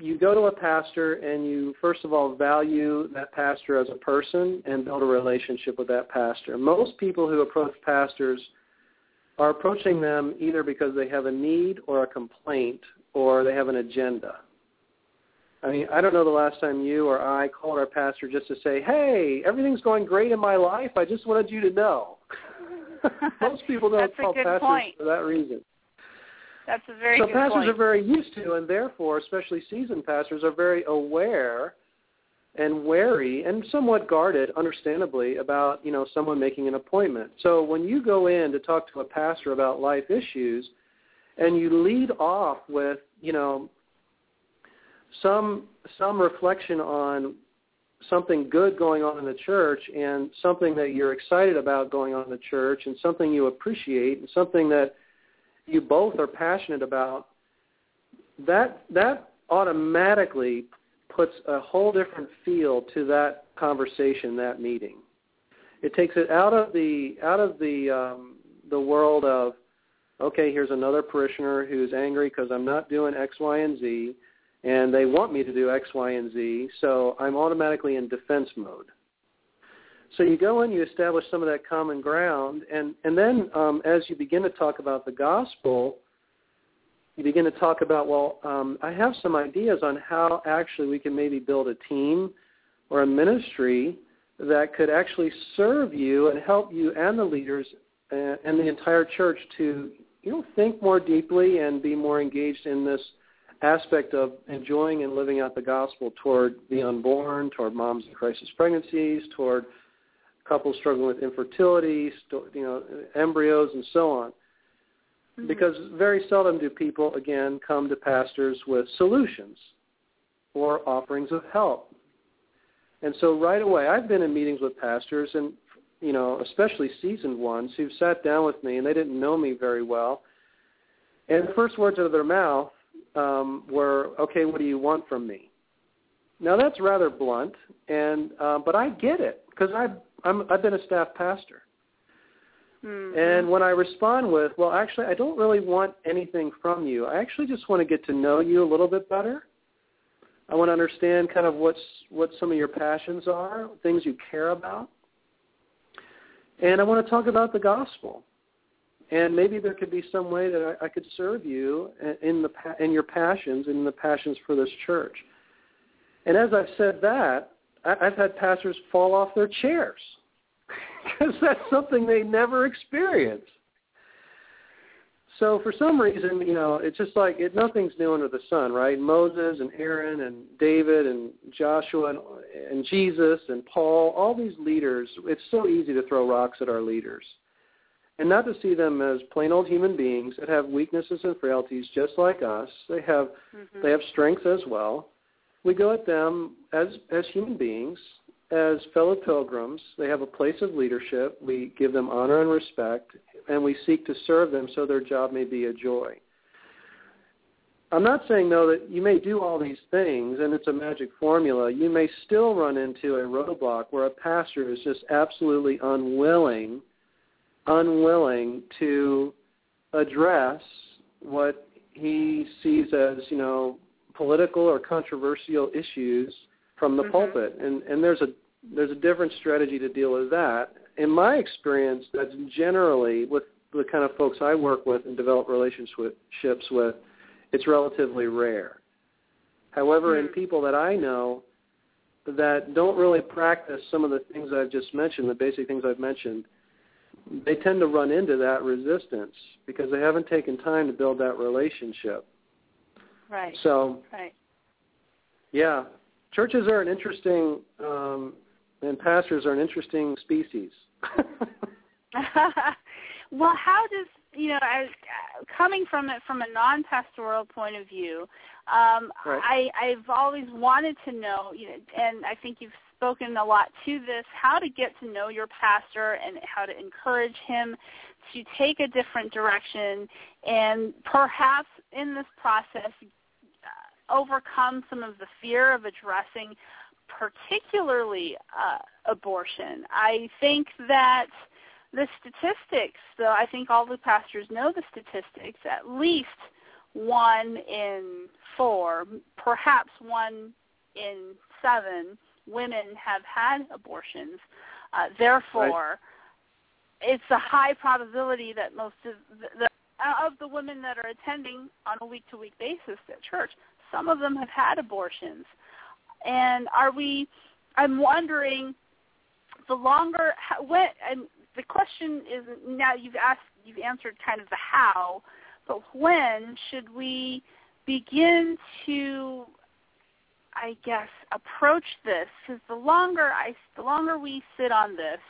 you go to a pastor and you first of all value that pastor as a person and build a relationship with that pastor. Most people who approach pastors are approaching them either because they have a need or a complaint or they have an agenda. I mean, I don't know the last time you or I called our pastor just to say, "Hey, everything's going great in my life. I just wanted you to know." Most people don't call pastors point. for that reason. That's a very so pastors point. are very used to, and therefore, especially seasoned pastors, are very aware and wary and somewhat guarded, understandably, about you know someone making an appointment. So when you go in to talk to a pastor about life issues, and you lead off with you know some some reflection on something good going on in the church and something that you're excited about going on in the church and something you appreciate and something that you both are passionate about that that automatically puts a whole different feel to that conversation that meeting. It takes it out of the out of the um the world of okay here's another parishioner who's angry because i'm not doing x y and z and they want me to do X, Y, and Z, so I'm automatically in defense mode. So you go in, you establish some of that common ground, and, and then um, as you begin to talk about the gospel, you begin to talk about, well, um, I have some ideas on how actually we can maybe build a team or a ministry that could actually serve you and help you and the leaders and, and the entire church to, you know, think more deeply and be more engaged in this aspect of enjoying and living out the gospel toward the unborn, toward moms in crisis pregnancies, toward couples struggling with infertility, you know, embryos, and so on. Mhm. Because very seldom do people, again, come to pastors with solutions or offerings of help. And so right away, I've been in meetings with pastors, and you know, especially seasoned ones who've sat down with me and they didn't know me very well. And the first words out of their mouth um, were, "Okay, what do you want from me?" Now that's rather blunt, and uh, but I get it because I've I'm, I've been a staff pastor. Mhm. And when I respond with, "Well, actually, I don't really want anything from you. I actually just want to get to know you a little bit better. I want to understand kind of what's what some of your passions are, things you care about, and I want to talk about the gospel." And maybe there could be some way that I, I could serve you in the in your passions in the passions for this church. And as I've said that, I, I've had pastors fall off their chairs because that's something they never experienced. So for some reason, you know, it's just like it, nothing's new under the sun, right? Moses and Aaron and David and Joshua and, and Jesus and Paul, all these leaders. It's so easy to throw rocks at our leaders and not to see them as plain old human beings that have weaknesses and frailties just like us. They have Mhm. they have strengths as well. We go at them as as human beings, as fellow pilgrims. They have a place of leadership. We give them honor and respect, and we seek to serve them so their job may be a joy. I'm not saying though that you may do all these things and it's a magic formula. You may still run into a roadblock where a pastor is just absolutely unwilling unwilling to address what he sees as, you know, political or controversial issues from the Mhm. pulpit. And and there's a there's a different strategy to deal with that. In my experience, that's generally with the kind of folks I work with and develop relationships with it's relatively rare. However, in Hmm. people that I know that don't really practice some of the things I've just mentioned, the basic things I've mentioned, they tend to run into that resistance because they haven't taken time to build that relationship. Right. So, Right. yeah, churches are an interesting, um, and pastors are an interesting species. well, how does you know, as, coming from it from a non-pastoral point of view, um, Right. I I've always wanted to know, you know, and I think you've spoken a lot to this, how to get to know your pastor and how to encourage him to take a different direction, and perhaps in this process uh, overcome some of the fear of addressing particularly uh, abortion. I think that the statistics, though I think all the pastors know the statistics, at least one in four, perhaps one in seven women have had abortions. Uh, therefore, it's a high probability that most of the, the of the women that are attending on a week-to-week basis at church, some of them have had abortions. And are we? I'm wondering, the longer when and the question is now you've asked you've answered kind of the how, but when should we begin to I guess approach this because the longer I the longer we sit on this,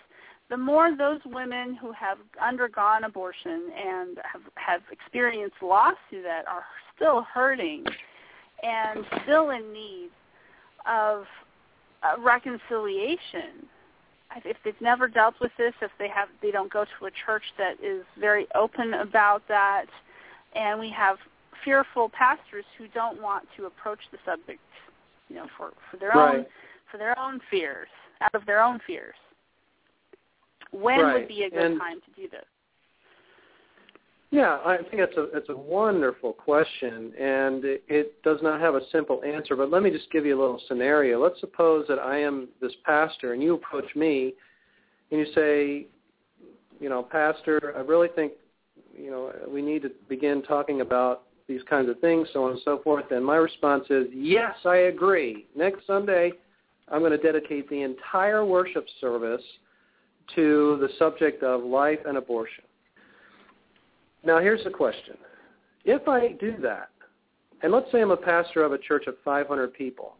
the more those women who have undergone abortion and have have experienced loss through that are still hurting and still in need of uh, reconciliation. If they've never dealt with this, if they have, they don't go to a church that is very open about that, and we have fearful pastors who don't want to approach the subject, you know, for for their own for their own fears, out of their own fears. When Right. would be a good And- time to do this? Yeah, I think it's a it's a wonderful question, and it, it does not have a simple answer. But let me just give you a little scenario. Let's suppose that I am this pastor, and you approach me, and you say, you know, Pastor, I really think, you know, we need to begin talking about these kinds of things, so on and so forth. And my response is, yes, I agree. Next Sunday, I'm going to dedicate the entire worship service to the subject of life and abortion. Now, here's the question. If I do that, and let's say I'm a pastor of a church of 500 people,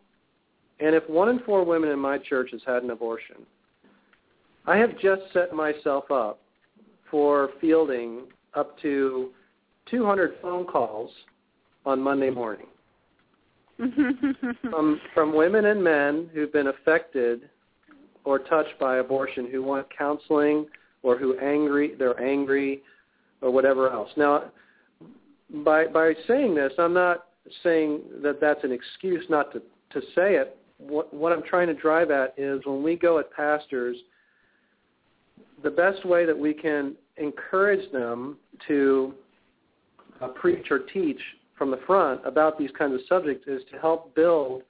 and if one in four women in my church has had an abortion, I have just set myself up for fielding up to 200 phone calls on Monday morning from, from women and men who've been affected or touched by abortion who want counseling or who angry they're angry or whatever else. Now, by by saying this, I'm not saying that that's an excuse not to to say it. What what I'm trying to drive at is when we go at pastors, the best way that we can encourage them to uh, preach or teach from the front about these kinds of subjects is to help build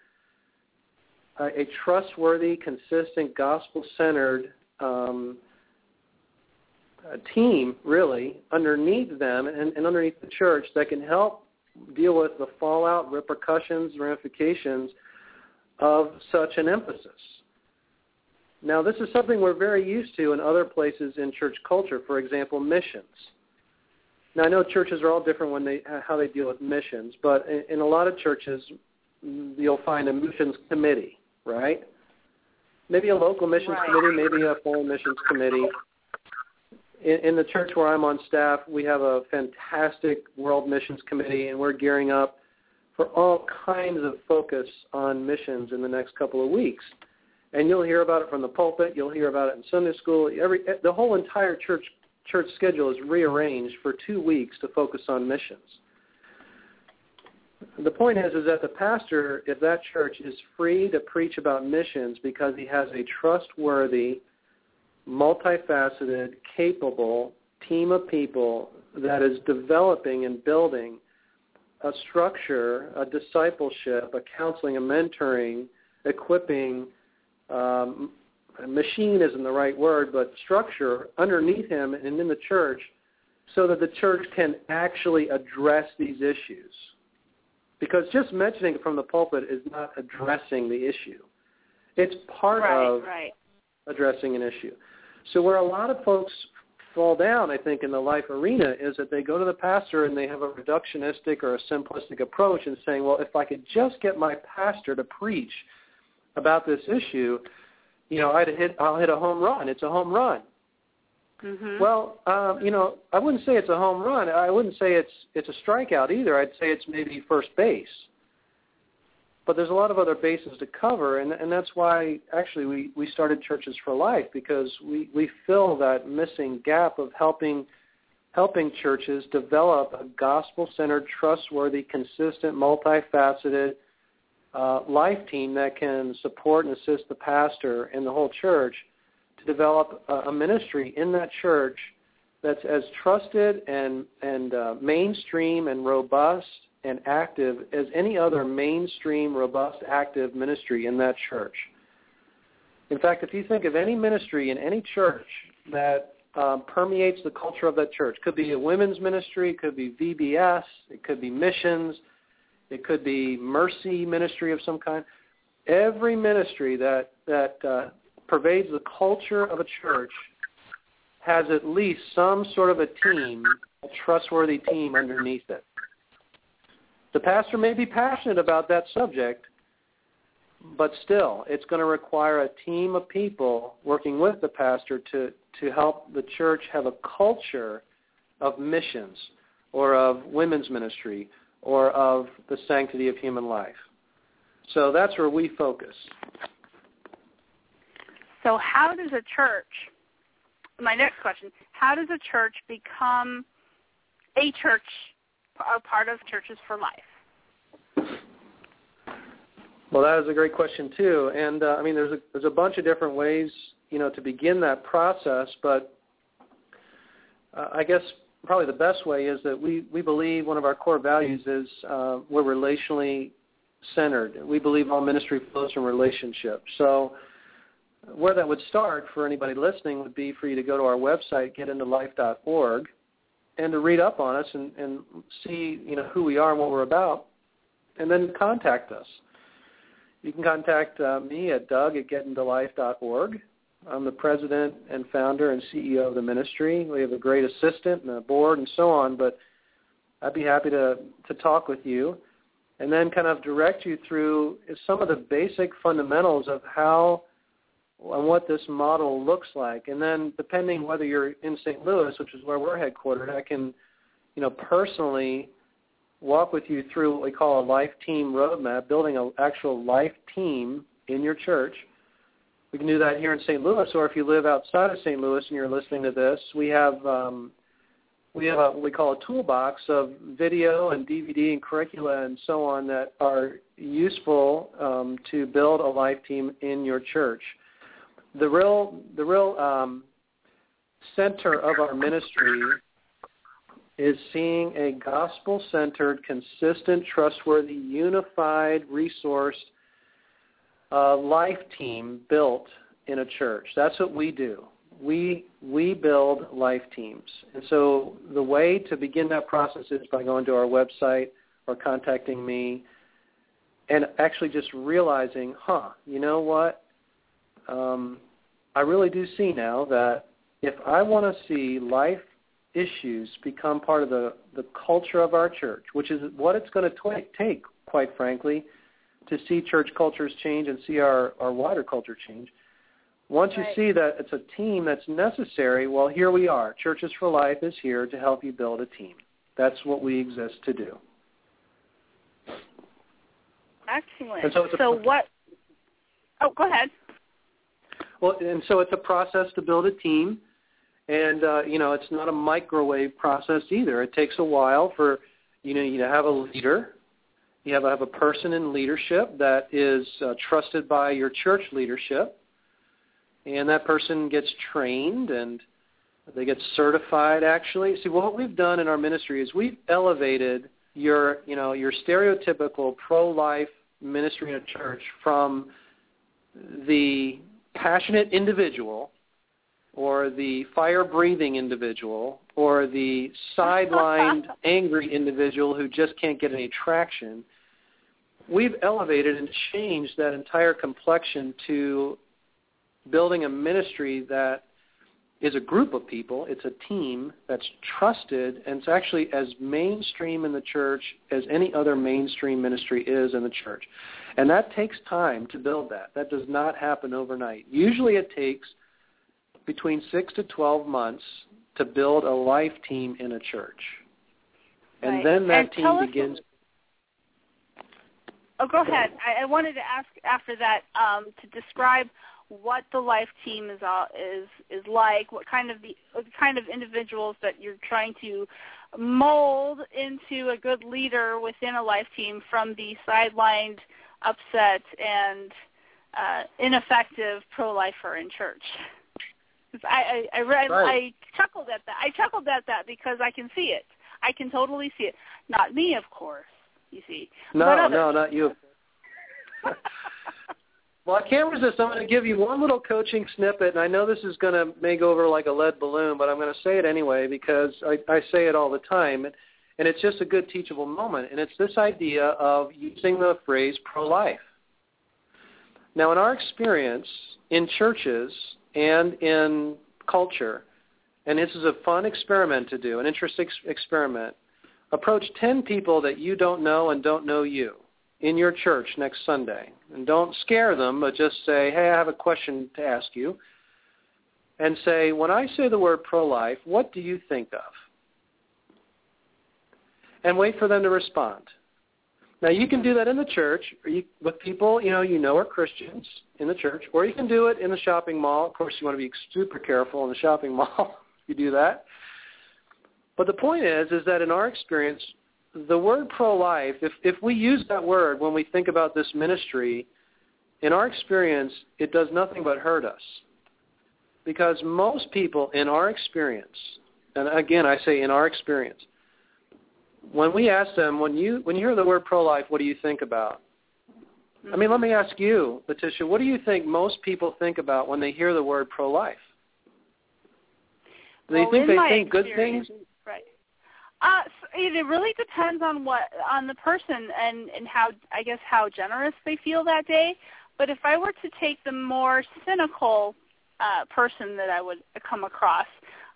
a, a trustworthy, consistent, gospel-centered um, team really underneath them and, and underneath the church that can help deal with the fallout, repercussions, ramifications of such an emphasis. Now, this is something we're very used to in other places in church culture. For example, missions. Now, I know churches are all different when they uh, how they deal with missions, but in, in a lot of churches, mm, you'll find a missions committee, right? Maybe a local missions Right. committee, maybe a foreign missions committee in, in the church where I'm on staff, we have a fantastic World Missions Committee, and we're gearing up for all kinds of focus on missions in the next couple of weeks. And you'll hear about it from the pulpit. You'll hear about it in Sunday school. Every the whole entire church church schedule is rearranged for two weeks to focus on missions. The point is, is that the pastor, if that church is free to preach about missions because he has a trustworthy multifaceted, capable team of people that is developing and building a structure, a discipleship, a counseling, a mentoring, equipping, um, machine isn't the right word, but structure underneath him and in the church so that the church can actually address these issues. because just mentioning it from the pulpit is not addressing the issue. It's part right, of right. addressing an issue. So where a lot of folks fall down, I think, in the life arena is that they go to the pastor and they have a reductionistic or a simplistic approach and saying, well, if I could just get my pastor to preach about this issue, you know, I'd hit, I'll hit a home run. It's a home run. Mhm. Well, um, you know, I wouldn't say it's a home run. I wouldn't say it's it's a strikeout either. I'd say it's maybe first base. But there's a lot of other bases to cover, and and that's why actually we we started Churches for Life because we we fill that missing gap of helping helping churches develop a gospel-centered, trustworthy, consistent, multifaceted uh, life team that can support and assist the pastor and the whole church to develop a, a ministry in that church that's as trusted and and uh, mainstream and robust and active as any other mainstream, robust, active ministry in that church. In fact, if you think of any ministry in any church that um, permeates the culture of that church, could be a women's ministry, could be VBS, it could be missions, it could be mercy ministry of some kind. Every ministry that that uh, pervades the culture of a church has at least some sort of a team, a trustworthy team underneath it. The pastor may be passionate about that subject, but still, it's going to require a team of people working with the pastor to, to help the church have a culture of missions or of women's ministry or of the sanctity of human life. So that's where we focus. So how does a church, my next question, how does a church become a church, a part of Churches for Life? Well, that is a great question too, and uh, I mean, there's a there's a bunch of different ways, you know, to begin that process. But uh, I guess probably the best way is that we we believe one of our core values is uh, we're relationally centered. We believe all ministry flows from relationship. So where that would start for anybody listening would be for you to go to our website, getintolife.org, and to read up on us and, and see, you know, who we are and what we're about, and then contact us. You can contact uh, me at doug at getintolife.org. I'm the president and founder and CEO of the ministry. We have a great assistant and a board and so on, but I'd be happy to, to talk with you and then kind of direct you through some of the basic fundamentals of how and what this model looks like. And then depending whether you're in St. Louis, which is where we're headquartered, I can, you know, personally walk with you through what we call a life team roadmap, building an actual life team in your church. We can do that here in St. Louis, or if you live outside of St. Louis and you're listening to this, we have um, we have a, what we call a toolbox of video and DVD and curricula and so on that are useful um, to build a life team in your church. The real the real um, center of our ministry is seeing a gospel-centered, consistent, trustworthy, unified, resourced uh, life team built in a church. That's what we do. We we build life teams, and so the way to begin that process is by going to our website or contacting me, and actually just realizing, huh, you know what? Um, I really do see now that if I want to see life issues become part of the, the culture of our church, which is what it's going to take, quite frankly, to see church cultures change and see our, our wider culture change. Once Right. you see that it's a team that's necessary, well, here we are. Churches for Life is here to help you build a team. That's what we exist to do. Excellent. So so what? Oh, go ahead. Well, and so it's a process to build a team, and uh, you know it's not a microwave process either. It takes a while for you know you to have a leader, you have to have a person in leadership that is uh, trusted by your church leadership, and that person gets trained and they get certified. Actually, see what we've done in our ministry is we've elevated your you know your stereotypical pro-life ministry in a church from the passionate individual or the fire-breathing individual or the sidelined angry individual who just can't get any traction we've elevated and changed that entire complexion to building a ministry that is a group of people. It's a team that's trusted, and it's actually as mainstream in the church as any other mainstream ministry is in the church. And that takes time to build that. That does not happen overnight. Usually it takes between 6 to 12 months to build a life team in a church. And Right. then that And team begins Oh, go ahead. I, I wanted to ask after that um, to describe what the life team is all, is is like. What kind of the kind of individuals that you're trying to mold into a good leader within a life team from the sidelined, upset, and uh, ineffective pro-lifer in church. I I I, read, Right. I chuckled at that. I chuckled at that because I can see it. I can totally see it. Not me, of course. You see. No, no, not you. well, I can't resist. I'm going to give you one little coaching snippet, and I know this is going to make over like a lead balloon, but I'm going to say it anyway because I, I say it all the time, and, and it's just a good teachable moment. And it's this idea of using the phrase pro-life. Now, in our experience in churches and in culture, and this is a fun experiment to do, an interesting ex- experiment, approach 10 people that you don't know and don't know you in your church next Sunday. And don't scare them, but just say, hey, I have a question to ask you. And say, when I say the word pro-life, what do you think of? And wait for them to respond. Now, you can do that in the church or you, with people you know you know are Christians in the church, or you can do it in the shopping mall. Of course, you want to be super careful in the shopping mall if you do that. But the point is, is that in our experience, the word pro-life, if, if we use that word when we think about this ministry, in our experience, it does nothing but hurt us. Because most people in our experience, and again, I say in our experience, when we ask them, when you when you hear the word pro-life, what do you think about? I mean, let me ask you, Letitia, what do you think most people think about when they hear the word pro-life? Do they Well, think they think good things? Uh, so it it really depends on what on the person and and how I guess how generous they feel that day. But if I were to take the more cynical uh, person that I would come across,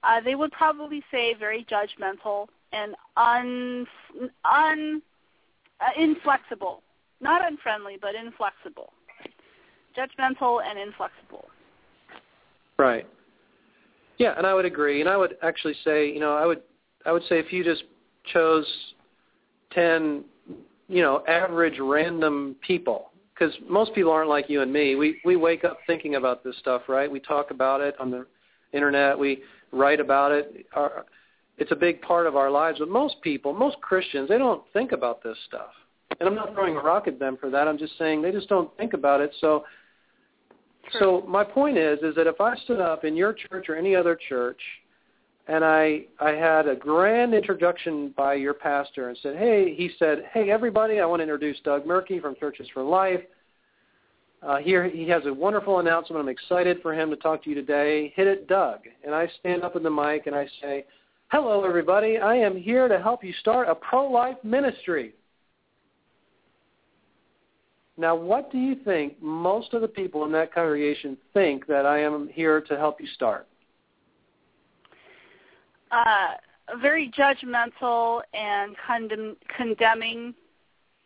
uh, they would probably say very judgmental and un un uh, inflexible, not unfriendly, but inflexible. Judgmental and inflexible. Right. Yeah, and I would agree. And I would actually say, you know, I would I would say if you just chose 10, you know, average random people because most people aren't like you and me. We we wake up thinking about this stuff, right? We talk about it on the internet, we write about it. Our, it's a big part of our lives, but most people, most Christians, they don't think about this stuff. And I'm not throwing a rock at them for that. I'm just saying they just don't think about it. So so my point is, is that if I stood up in your church or any other church, and I I had a grand introduction by your pastor and said, hey, he said, hey everybody, I want to introduce Doug Merkey from Churches for Life. Uh, here he has a wonderful announcement. I'm excited for him to talk to you today. Hit it, Doug. And I stand up in the mic and I say, hello everybody. I am here to help you start a pro-life ministry. Now, what do you think most of the people in that congregation think that I am here to help you start? Uh, very judgmental and condemn, condemning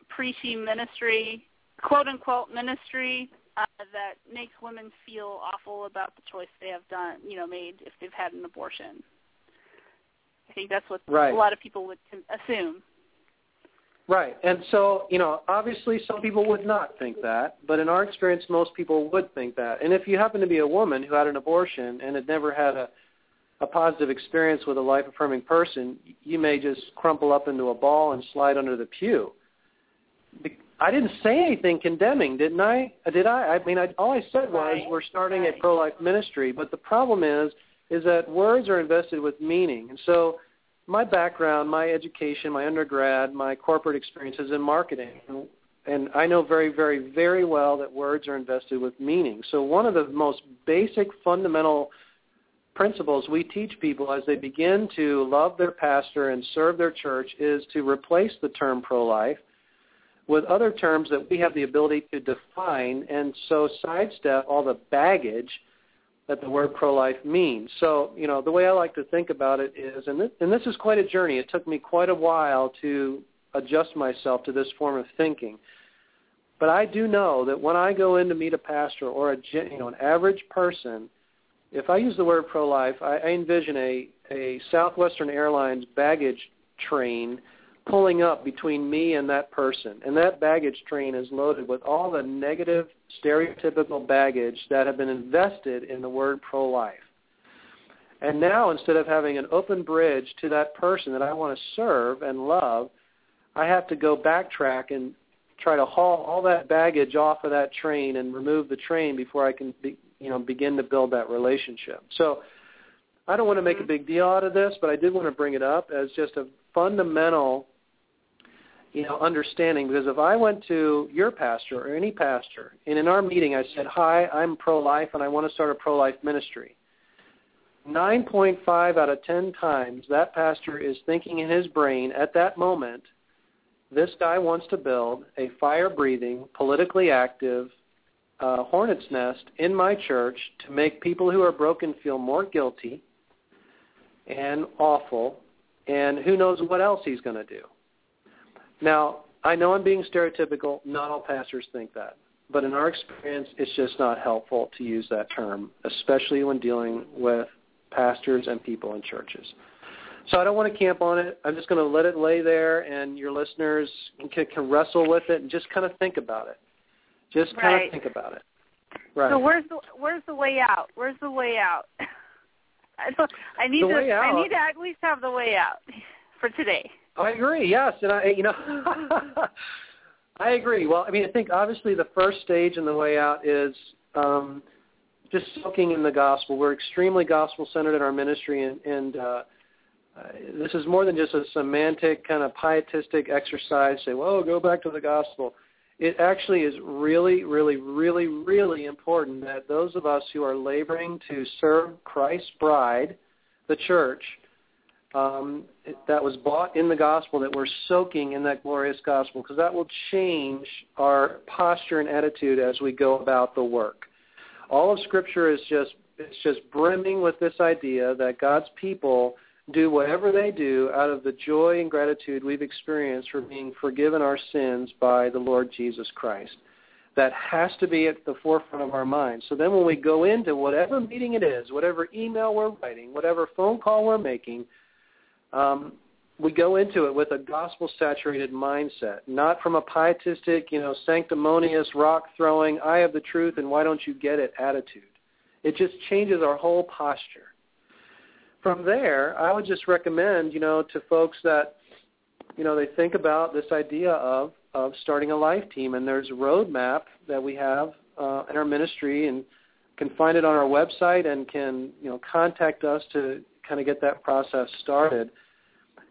preachy ministry, quote unquote ministry uh, that makes women feel awful about the choice they have done, you know, made if they've had an abortion. I think that's what Right. a lot of people would assume. Right. And so, you know, obviously some people would not think that, but in our experience, most people would think that. And if you happen to be a woman who had an abortion and had never had a, a positive experience with a life-affirming person, you may just crumple up into a ball and slide under the pew. I didn't say anything condemning, didn't I? Did I? I mean, I, all I said was Right. we're starting a pro-life ministry, but the problem is, is that words are invested with meaning. And so my background, my education, my undergrad, my corporate experience is in marketing. And, and I know very, very, very well that words are invested with meaning. So one of the most basic fundamental principles we teach people as they begin to love their pastor and serve their church is to replace the term pro-life with other terms that we have the ability to define and so sidestep all the baggage that the word pro-life means. So, you know, the way I like to think about it is, and this, and this is quite a journey. It took me quite a while to adjust myself to this form of thinking. But I do know that when I go in to meet a pastor or a you know an average person, if I use the word pro-life, I, I envision a a Southwestern Airlines baggage train pulling up between me and that person. And that baggage train is loaded with all the negative, stereotypical baggage that have been invested in the word pro-life. And now instead of having an open bridge to that person that I want to serve and love, I have to go backtrack and try to haul all that baggage off of that train and remove the train before I can be, you know begin to build that relationship. So I don't want to make a mm-hmm. big deal out of this, but I did want to bring it up as just a fundamental you know, understanding because if I went to your pastor or any pastor and in our meeting I said, "Hi, I'm pro-life and I want to start a pro-life ministry." 9.5 out of 10 times that pastor is thinking in his brain at that moment, this guy wants to build a fire-breathing, politically active uh, hornet's nest in my church to make people who are broken feel more guilty and awful, and who knows what else he's going to do. Now, I know I'm being stereotypical. Not all pastors think that. But in our experience, it's just not helpful to use that term, especially when dealing with pastors and people in churches. So I don't want to camp on it. I'm just going to let it lay there, and your listeners can, can wrestle with it and just kind of think about it. Just kind Right. of think about it. Right. So where's the where's the way out? Where's the way out? so I need to I need to at least have the way out for today. I agree. Yes, and I, you know, I agree. Well, I mean, I think obviously the first stage in the way out is um, just soaking in the gospel. We're extremely gospel centered in our ministry, and, and uh, uh, this is more than just a semantic kind of pietistic exercise. Say, well, go back to the gospel. It actually is really, really, really, really important that those of us who are laboring to serve Christ's bride, the church, um, that was bought in the gospel, that we're soaking in that glorious gospel, because that will change our posture and attitude as we go about the work. All of Scripture is just it's just brimming with this idea that God's people do whatever they do out of the joy and gratitude we've experienced for being forgiven our sins by the Lord Jesus Christ. That has to be at the forefront of our minds. So then when we go into whatever meeting it is, whatever email we're writing, whatever phone call we're making, um, we go into it with a gospel-saturated mindset, not from a pietistic, you know, sanctimonious, rock-throwing, I have the truth and why don't you get it attitude. It just changes our whole posture. From there, I would just recommend, you know, to folks that, you know, they think about this idea of of starting a life team, and there's a roadmap that we have uh, in our ministry, and can find it on our website, and can you know contact us to kind of get that process started.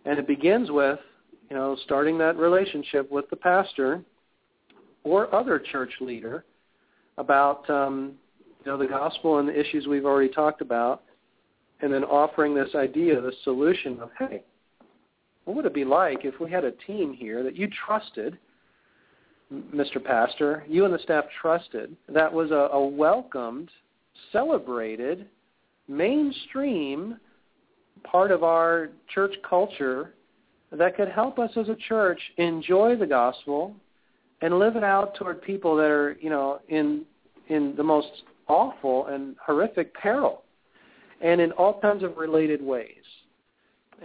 And it begins with, you know, starting that relationship with the pastor or other church leader about, um, you know, the gospel and the issues we've already talked about, and then offering this idea, this solution of, hey, what would it be like if we had a team here that you trusted, Mr. Pastor, you and the staff trusted, that was a, a welcomed, celebrated, mainstream part of our church culture that could help us as a church enjoy the gospel and live it out toward people that are, you know, in in the most awful and horrific peril and in all kinds of related ways.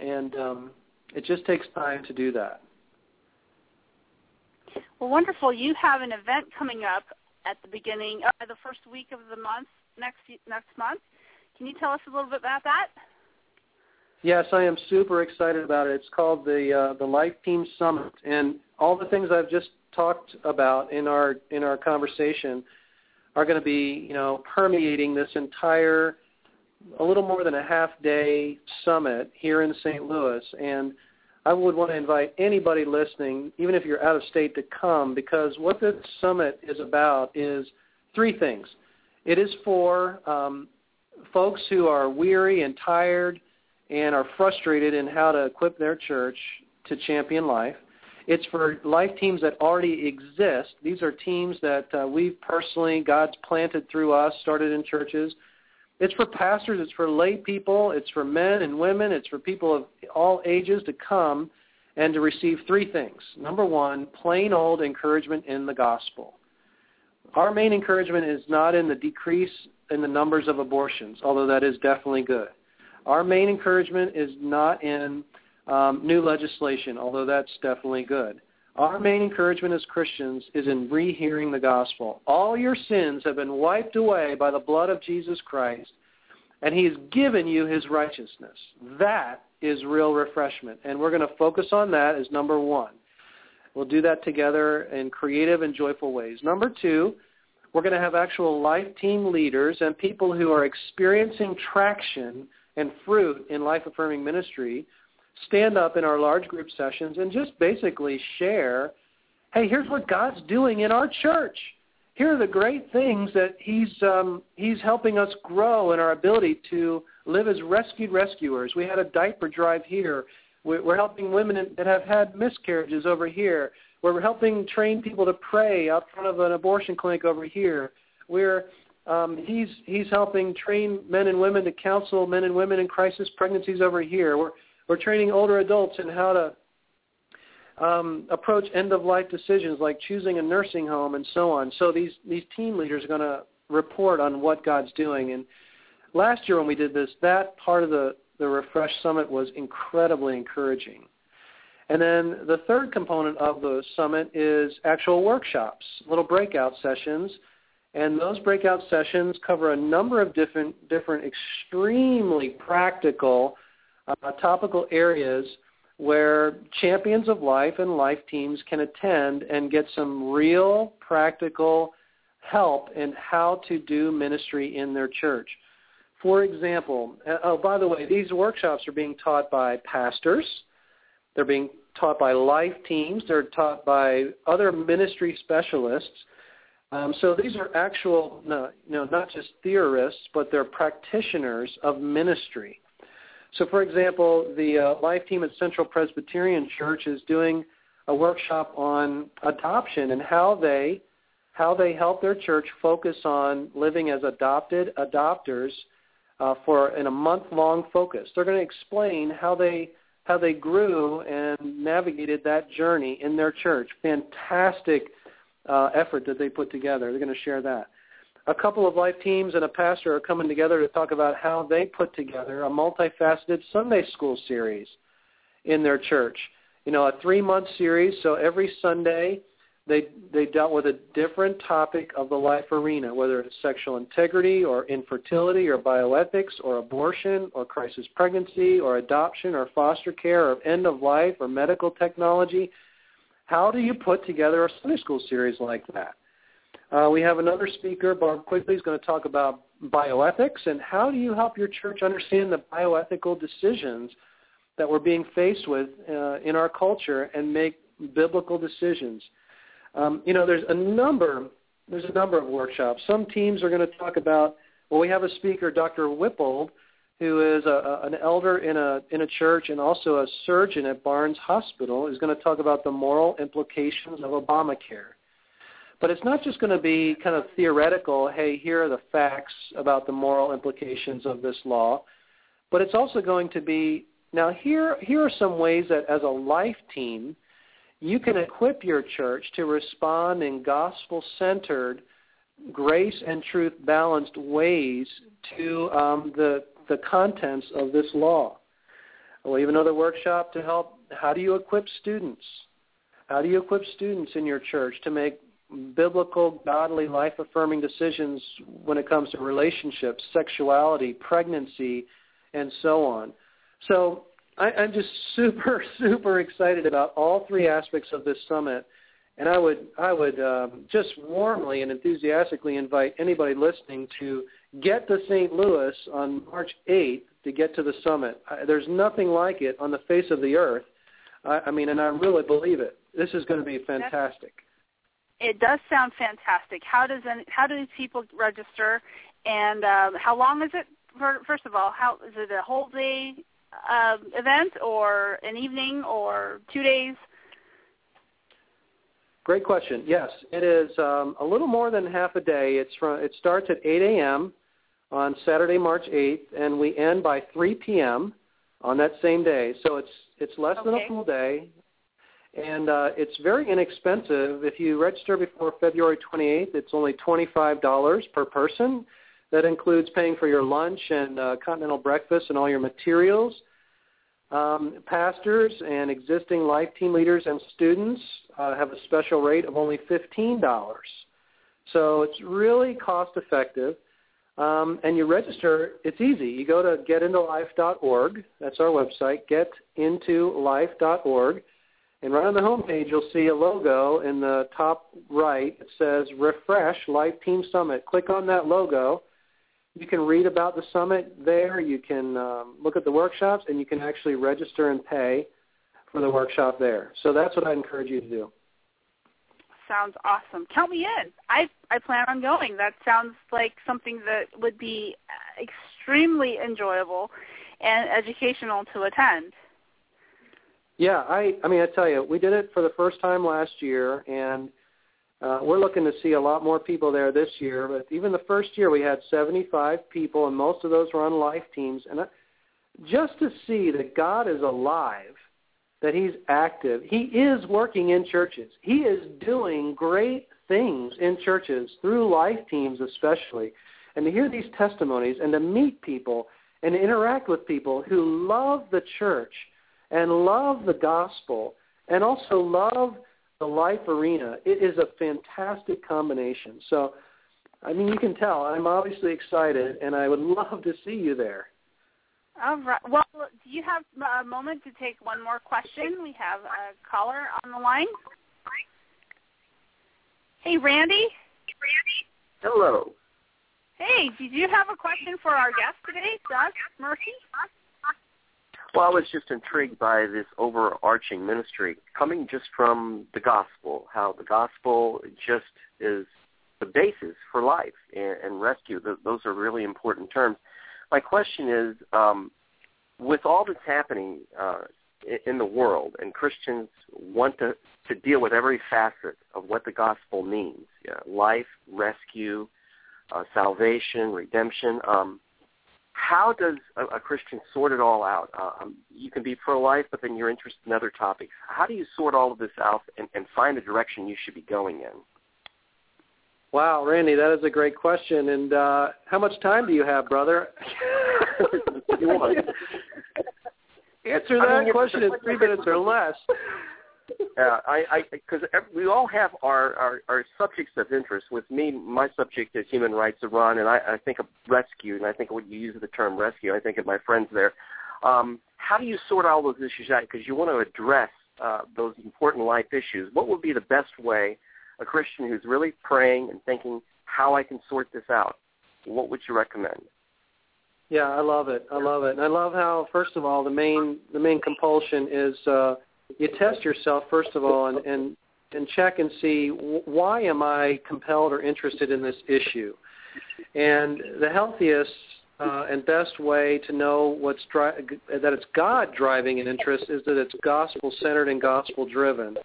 And um, it just takes time to do that. Well, wonderful. You have an event coming up at the beginning, uh, the first week of the month next next month. Can you tell us a little bit about that? Yes, I am super excited about it. It's called the uh, the Life Team Summit, and all the things I've just talked about in our in our conversation are going to be, you know, permeating this entire a little more than a half day summit here in St. Louis and I would want to invite anybody listening, even if you're out of state, to come because what this summit is about is three things. It is for um, folks who are weary and tired and are frustrated in how to equip their church to champion life. It's for life teams that already exist. These are teams that uh, we've personally, God's planted through us, started in churches. It's for pastors. It's for lay people. It's for men and women. It's for people of all ages to come and to receive three things. Number one, plain old encouragement in the gospel. Our main encouragement is not in the decrease in the numbers of abortions, although that is definitely good. Our main encouragement is not in um, new legislation, although that's definitely good. Our main encouragement as Christians is in rehearing the gospel. All your sins have been wiped away by the blood of Jesus Christ, and he has given you his righteousness. That is real refreshment, and we're going to focus on that as number one. We'll do that together in creative and joyful ways. Number two, we're going to have actual life team leaders and people who are experiencing traction and fruit in life-affirming ministry stand up in our large group sessions and just basically share, hey, here's what God's doing in our church. Here are the great things that he's um, he's helping us grow in our ability to live as rescued rescuers. We had a diaper drive here. We're helping women that have had miscarriages over here. We're helping train people to pray out front of an abortion clinic over here. We're um, he's he's helping train men and women to counsel men and women in crisis pregnancies over here. We're we're training older adults in how to um, approach end-of-life decisions like choosing a nursing home and so on. So these, these team leaders are going to report on what God's doing. And last year when we did this, that part of the, the Refresh Summit was incredibly encouraging. And then the third component of the summit is actual workshops, little breakout sessions. And those breakout sessions cover a number of different, different extremely practical uh, topical areas where champions of life and life teams can attend and get some real practical help in how to do ministry in their church. For example, uh, oh, by the way, these workshops are being taught by pastors. They're being taught by life teams. They're taught by other ministry specialists. Um, so these are actual, no, know, not just theorists, but they're practitioners of ministry. So, for example, the uh, Life Team at Central Presbyterian Church is doing a workshop on adoption and how they how they help their church focus on living as adopted adopters uh, for in a month long focus. They're going to explain how they how they grew and navigated that journey in their church. Fantastic uh, effort that they put together. They're going to share that a couple of life teams and a pastor are coming together to talk about how they put together a multifaceted Sunday school series in their church. You know, a three-month series, so every Sunday they they dealt with a different topic of the life arena, whether it's sexual integrity or infertility or bioethics or abortion or crisis pregnancy or adoption or foster care or end of life or medical technology. How do you put together a Sunday school series like that? Uh, we have another speaker, Barb Quigley, is going to talk about bioethics and how do you help your church understand the bioethical decisions that we're being faced with uh, in our culture and make biblical decisions. Um, you know, there's a number there's a number of workshops. Some teams are going to talk about. Well, we have a speaker, Dr. Whipple, who is a, a, an elder in a in a church and also a surgeon at Barnes Hospital, is going to talk about the moral implications of Obamacare. But it's not just going to be kind of theoretical, hey, here are the facts about the moral implications of this law, but it's also going to be, now here, here are some ways that as a life team, you can equip your church to respond in gospel-centered, grace and truth balanced ways to um, the, the contents of this law. We even another workshop to help. How do you equip students? How do you equip students in your church to make biblical, godly, life-affirming decisions when it comes to relationships, sexuality, pregnancy, and so on. So I, I'm just super, super excited about all three aspects of this summit, and I would, I would um, just warmly and enthusiastically invite anybody listening to get to St. Louis on March 8th to get to the summit. I, there's nothing like it on the face of the earth. I, I mean, and I really believe it. This is going to be fantastic. It does sound fantastic. How does how do these people register, and um, how long is it? For, first of all, how is it a whole day uh, event or an evening or two days? Great question. Yes, it is um, a little more than half a day. It's from it starts at 8 a.m. on Saturday, March 8th, and we end by 3 p.m. on that same day. So it's it's less than a full day, and uh, it's very inexpensive. If you register before February 28th, it's only $25 per person. That includes paying for your lunch and uh, continental breakfast and all your materials. Um, pastors and existing life team leaders and students uh, have a special rate of only $15. So it's really cost effective. Um, and you register, it's easy. You go to getintolife.org. That's our website, getintolife.org. And right on the homepage, you'll see a logo in the top right. It says Refresh Life Team Summit. Click on that logo. You can read about the summit there. You can um, look at the workshops, and you can actually register and pay for the workshop there. So that's what I encourage you to do. Sounds awesome. Count me in. I I plan on going. That sounds like something that would be extremely enjoyable and educational to attend. Yeah, I I mean I tell you, we did it for the first time last year, and uh, we're looking to see a lot more people there this year. But even the first year, we had 75 people, and most of those were on life teams. And I, just to see that God is alive, that He's active, He is working in churches. He is doing great things in churches through life teams, especially. And to hear these testimonies and to meet people and interact with people who love the church and love the gospel and also love the life arena, it is a fantastic combination. So, I mean, you can tell I'm obviously excited, and I would love to see you there. All right. Well, do you have a moment to take one more question? We have a caller on the line. Hey, Randy. Randy. Hello. Hey, did you have a question for our guest today, Doug Merkey? Well, I was just intrigued by this overarching ministry coming just from the gospel, how the gospel just is the basis for life and, and rescue. Th- those are really important terms. My question is, um, with all that's happening uh, in the world, and Christians want to, to deal with every facet of what the gospel means, yeah, life, rescue, uh, salvation, redemption, um, how does a, a Christian sort it all out? Um, you can be pro-life, but then you're interested in other topics. How do you sort all of this out and, and find the direction you should be going in? Wow, Randy, that is a great question. And uh, how much time do you have, brother? Answer I that mean, question in three minutes or less. Uh, I, because we all have our, our our subjects of interest. With me, my subject is human rights, Iran, and I, I think of rescue, and I think when you use the term rescue, I think of my friends there. Um, how do you sort all those issues out? Because you want to address uh, those important life issues. What would be the best way a Christian who's really praying and thinking how I can sort this out? What would you recommend? Yeah, I love it. I love it, and I love how first of all the main the main compulsion is uh, you test yourself first of all and and and check and see wh- why am I compelled or interested in this issue, and the healthiest uh, and best way to know what's dri- that it's God driving an interest is that it's gospel centered and gospel driven.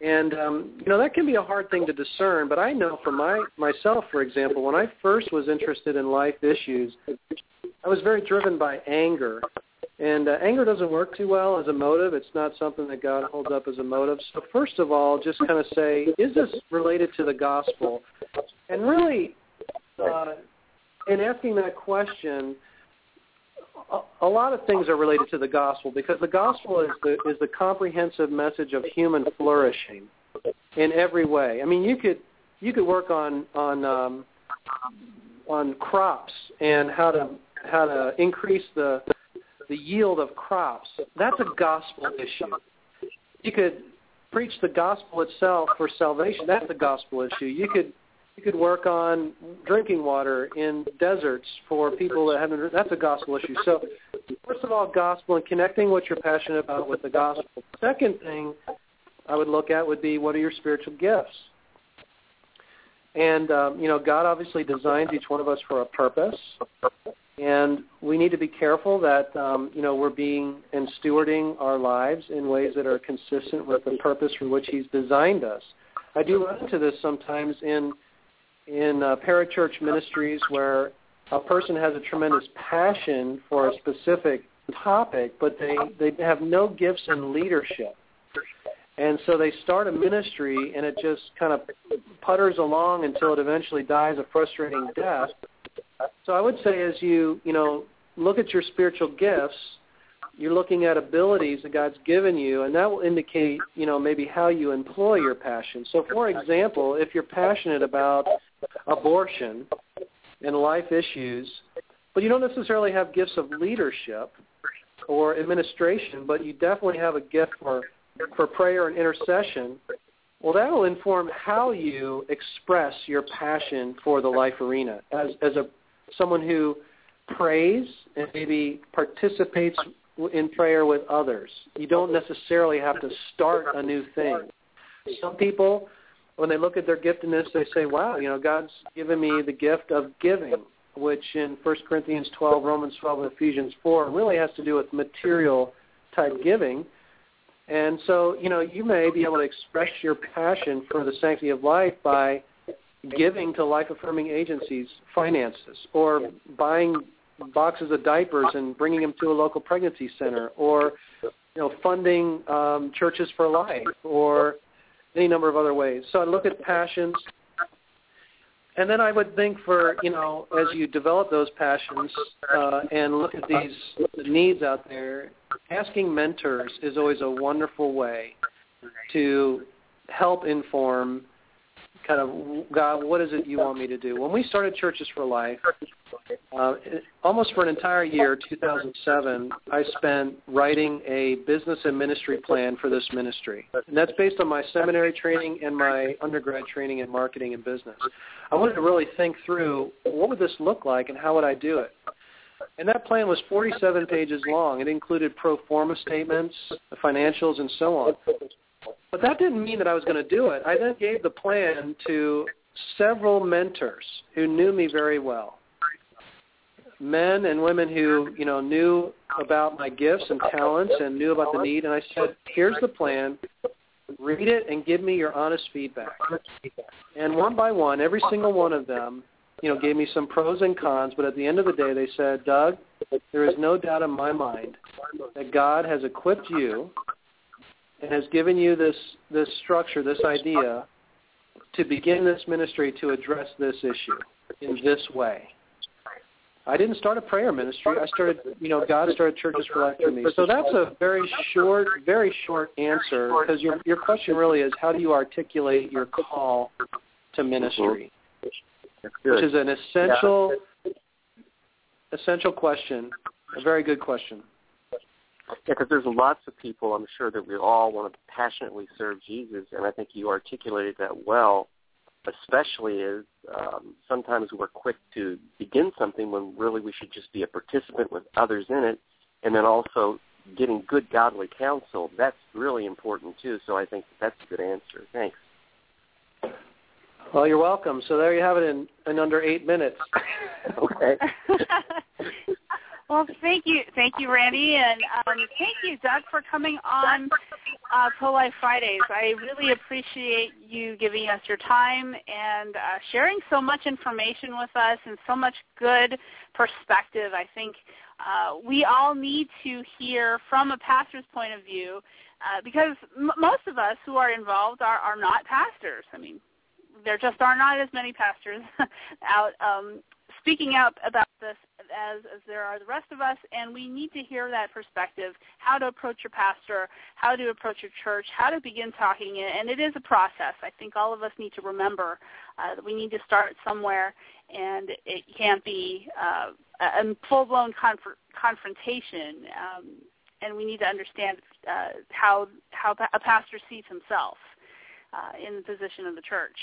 And um, you know that can be a hard thing to discern, but I know for my myself, for example, when I first was interested in life issues, I was very driven by anger. And uh, anger doesn't work too well as a motive. It's not something that God holds up as a motive. So first of all, just kind of say, is this related to the gospel? And really, uh, in asking that question, a, lot of things are related to the gospel because the gospel is the is the comprehensive message of human flourishing in every way. I mean, you could you could work on on um, on crops and how to how to increase the the yield of crops. That's a gospel issue. You could preach the gospel itself for salvation. That's a gospel issue. You could you could work on drinking water in deserts for people that haven't. That's a gospel issue. So, first of all, gospel and connecting what you're passionate about with the gospel. Second thing I would look at would be what are your spiritual gifts. And um, you know, God obviously designs each one of us for a purpose, and we need to be careful that um, you know we're being and stewarding our lives in ways that are consistent with the purpose for which He's designed us. I do run into this sometimes in in uh, parachurch ministries where a person has a tremendous passion for a specific topic, but they they have no gifts in leadership. And so they start a ministry and it just kind of putters along until it eventually dies a frustrating death. So I would say as you, you know, look at your spiritual gifts, you're looking at abilities that God's given you and that will indicate, you know, maybe how you employ your passion. So for example, if you're passionate about abortion and life issues, but you don't necessarily have gifts of leadership or administration, but you definitely have a gift for for prayer and intercession, well, that will inform how you express your passion for the life arena as as a someone who prays and maybe participates in prayer with others. You don't necessarily have to start a new thing. Some people, when they look at their giftedness, they say, "Wow, you know, God's given me the gift of giving." Which in 1 Corinthians 12, Romans 12, and Ephesians 4 really has to do with material type giving and so, you know, you may be able to express your passion for the sanctity of life by giving to life affirming agencies finances or buying boxes of diapers and bringing them to a local pregnancy center or you know funding um, churches for life or any number of other ways. So I look at passions and then I would think for you know as you develop those passions uh, and look at these needs out there, asking mentors is always a wonderful way to help inform kind of God, what is it you want me to do? When we started Churches for Life, uh, almost for an entire year, 2007, I spent writing a business and ministry plan for this ministry. And that's based on my seminary training and my undergrad training in marketing and business. I wanted to really think through what would this look like and how would I do it. And that plan was 47 pages long. It included pro forma statements, financials, and so on. But that didn't mean that I was going to do it. I then gave the plan to several mentors who knew me very well. Men and women who, you know, knew about my gifts and talents and knew about the need and I said, "Here's the plan. Read it and give me your honest feedback." And one by one, every single one of them, you know, gave me some pros and cons, but at the end of the day they said, "Doug, there is no doubt in my mind that God has equipped you and has given you this this structure, this idea, to begin this ministry to address this issue in this way. I didn't start a prayer ministry. I started, you know, God started churches for me. So that's a very short, very short answer because your your question really is how do you articulate your call to ministry, which is an essential essential question, a very good question. Yeah, because there's lots of people, I'm sure, that we all want to passionately serve Jesus, and I think you articulated that well, especially as um, sometimes we're quick to begin something when really we should just be a participant with others in it, and then also getting good godly counsel. That's really important, too, so I think that's a good answer. Thanks. Well, you're welcome. So there you have it in, in under eight minutes. okay. well, thank you, thank you, Randy, and um, thank you, Doug, for coming on uh, Pro Life Fridays. I really appreciate you giving us your time and uh, sharing so much information with us and so much good perspective. I think uh, we all need to hear from a pastor's point of view uh, because m- most of us who are involved are, are not pastors. I mean, there just are not as many pastors out um, speaking out about this as, as there are the rest of us, and we need to hear that perspective, how to approach your pastor, how to approach your church, how to begin talking it, and it is a process. I think all of us need to remember uh, that we need to start somewhere, and it can't be uh, a full-blown conf- confrontation, um, and we need to understand uh, how, how a pastor sees himself uh, in the position of the church.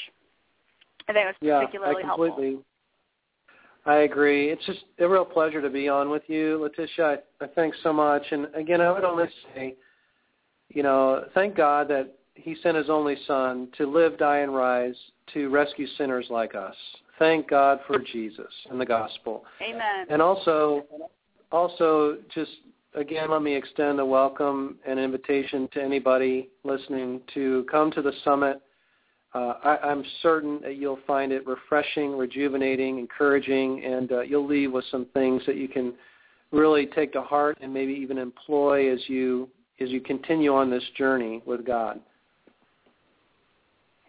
I think it was yeah, particularly I completely. helpful. I agree. It's just a real pleasure to be on with you, Letitia. I, I thanks so much. And again, I would only say, you know, thank God that He sent His only Son to live, die, and rise to rescue sinners like us. Thank God for Jesus and the gospel. Amen. And also, also just again, let me extend a welcome and invitation to anybody listening to come to the summit uh, I, I'm certain that you'll find it refreshing, rejuvenating, encouraging, and uh, you'll leave with some things that you can really take to heart and maybe even employ as you as you continue on this journey with God.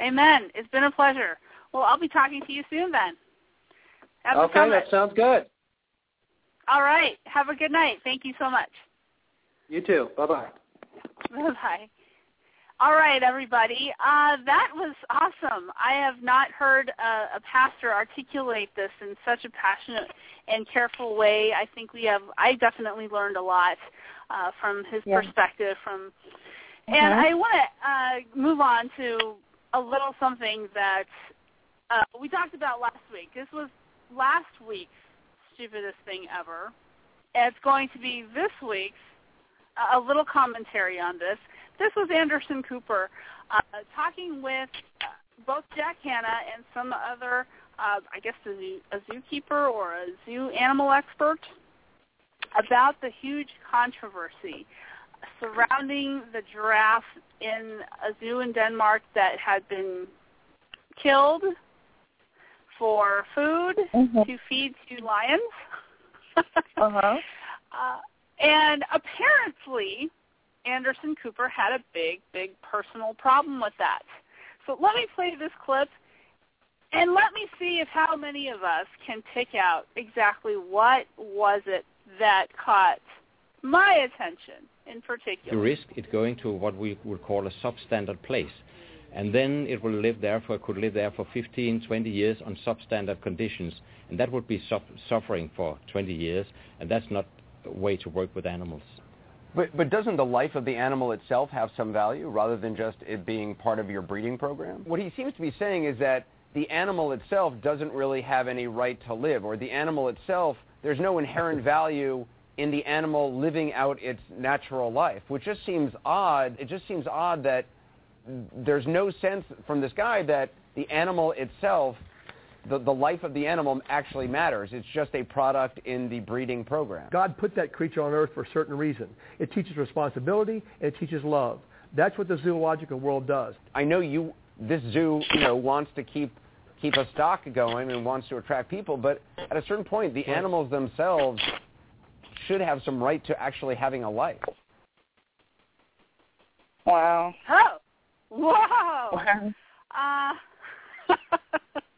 Amen. It's been a pleasure. Well, I'll be talking to you soon then. Have okay, that sounds good. All right. Have a good night. Thank you so much. You too. Bye-bye. Bye bye. All right, everybody. Uh, that was awesome. I have not heard a, a pastor articulate this in such a passionate and careful way. I think we have. I definitely learned a lot uh, from his Yeah. perspective. From, and Mhm. I want to uh, move on to a little something that uh, we talked about last week. This was last week's stupidest thing ever. It's going to be this week's a little commentary on this. This was Anderson Cooper uh, talking with uh, both Jack Hanna and some other, uh, I guess, a, zoo, a zookeeper or a zoo animal expert about the huge controversy surrounding the giraffe in a zoo in Denmark that had been killed for food Mhm. to feed to lions. Uh-huh. Uh, and apparently, Anderson Cooper had a big, big personal problem with that. So let me play this clip, and let me see if how many of us can pick out exactly what was it that caught my attention in particular. You risk it going to what we would call a substandard place. And then it will live there for, could live there for 15, 20 years on substandard conditions. And that would be suff- suffering for 20 years. And that's not a way to work with animals. But, but doesn't the life of the animal itself have some value rather than just it being part of your breeding program? What he seems to be saying is that the animal itself doesn't really have any right to live, or the animal itself, there's no inherent value in the animal living out its natural life, which just seems odd. It just seems odd that there's no sense from this guy that the animal itself, the, the life of the animal actually matters. It's just a product in the breeding program. God put that creature on earth for a certain reason. It teaches responsibility and it teaches love. That's what the zoological world does. I know you this zoo, you know, wants to keep keep a stock going and wants to attract people, but at a certain point the animals themselves should have some right to actually having a life. Wow. Oh, whoa! Uh,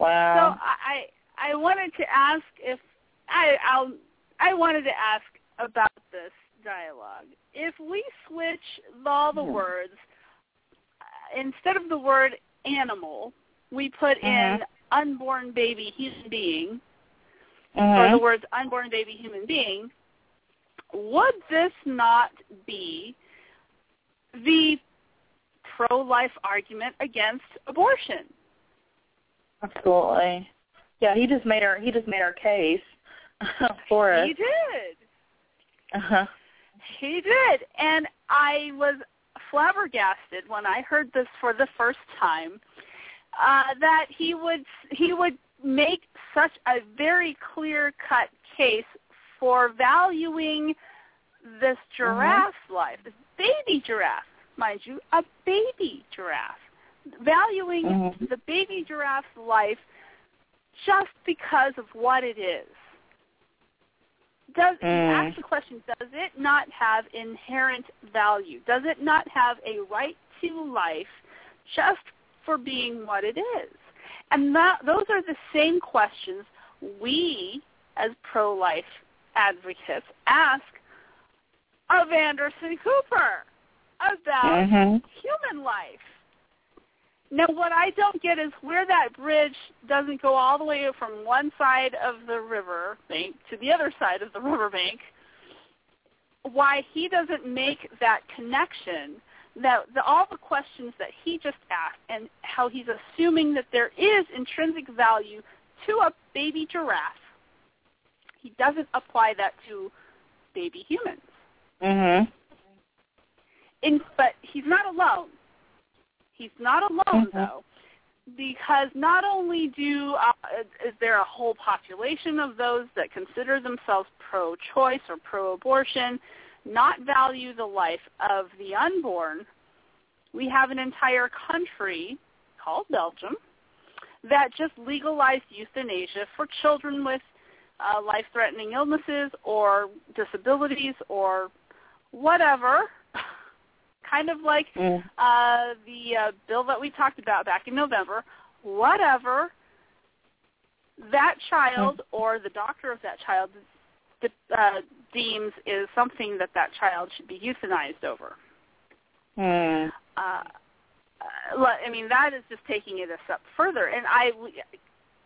Wow. So I I wanted to ask if I I'll I wanted to ask about this dialogue. If we switch all the Hmm. words uh, instead of the word animal, we put in Mhm. unborn baby human being or Mhm. the words unborn baby human being, would this not be the pro-life argument against abortion? Absolutely. Yeah, he just made our he just made our case for us. He did. Uh-huh. He did. And I was flabbergasted when I heard this for the first time uh, that he would he would make such a very clear cut case for valuing this giraffe's life, this baby giraffe, mind you, a baby giraffe, valuing Mhm. the baby giraffe's life just because of what it is. Does Mm. ask the question, does it not have inherent value? Does it not have a right to life just for being what it is? And that, those are the same questions we, as pro-life advocates, ask of Anderson Cooper about Mhm. human life. Now, what I don't get is where that bridge doesn't go all the way from one side of the river bank to the other side of the river bank. Why he doesn't make that connection, that the, all the questions that he just asked, and how he's assuming that there is intrinsic value to a baby giraffe. He doesn't apply that to baby humans. Mhm. In, but he's not alone. He's not alone Mhm. though, because not only do uh, is there a whole population of those that consider themselves pro-choice or pro-abortion, not value the life of the unborn, we have an entire country called Belgium that just legalized euthanasia for children with uh, life-threatening illnesses or disabilities or whatever, kind of like Mm. uh, the uh, bill that we talked about back in November, whatever that child or the doctor of that child uh, deems is something that that child should be euthanized over. Hmm. Uh, uh, I mean, that is just taking it a step further. And I,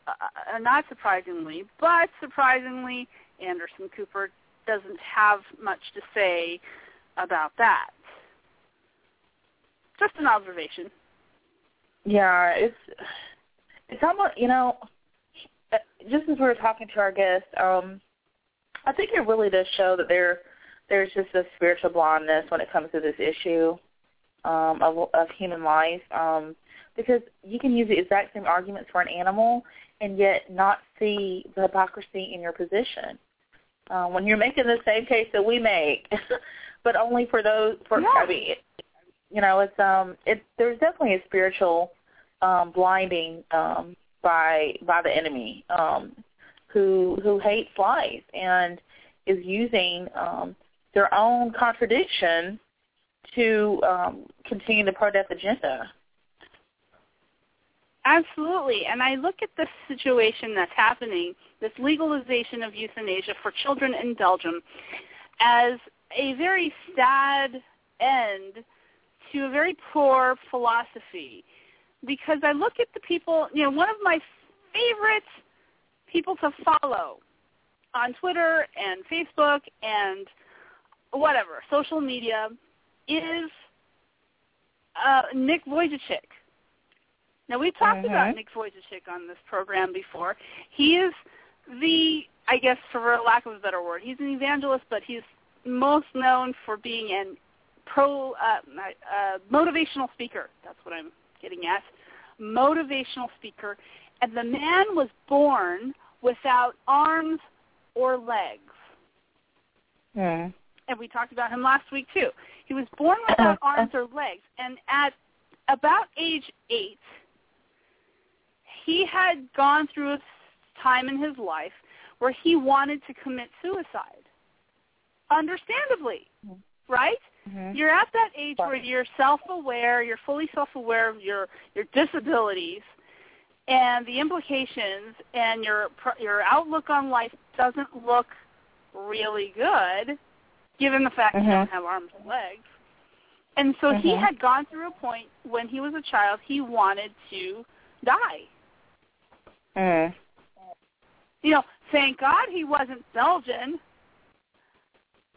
uh, not surprisingly, but surprisingly, Anderson Cooper doesn't have much to say about that. Just an observation. Yeah, it's it's almost you know, uh, just as we were talking to our guest, um, I think it really does show that there there's just a spiritual blindness when it comes to this issue um, of of human life, um, because you can use the exact same arguments for an animal and yet not see the hypocrisy in your position. Uh, when you're making the same case that we make, but only for those for Yeah. I mean, you know, it's um it there's definitely a spiritual um blinding um by by the enemy um who who hates life and is using um their own contradiction to um continue the pro death agenda. Absolutely. And I look at this situation that's happening, this legalization of euthanasia for children in Belgium, as a very sad end to a very poor philosophy. Because I look at the people, you know, one of my favorite people to follow on Twitter and Facebook and whatever, social media, is uh, Nick Vujicic. Now we've talked Mhm. about Nick Vujicic on this program before. He is the, I guess, for lack of a better word, he's an evangelist, but he's most known for being an pro uh, uh, motivational speaker. That's what I'm getting at. Motivational speaker, and the man was born without arms or legs Hmm. and we talked about him last week too. He was born without arms or legs, and at about age eight, he had gone through a time in his life where he wanted to commit suicide. Understandably, right? Mhm. You're at that age where you're self-aware, you're fully self-aware of your your disabilities and the implications and your your outlook on life doesn't look really good given the fact that you don't have arms and legs. And so he Mhm. had gone through a point when he was a child he wanted to die. Hmm. You know, thank God he wasn't Belgian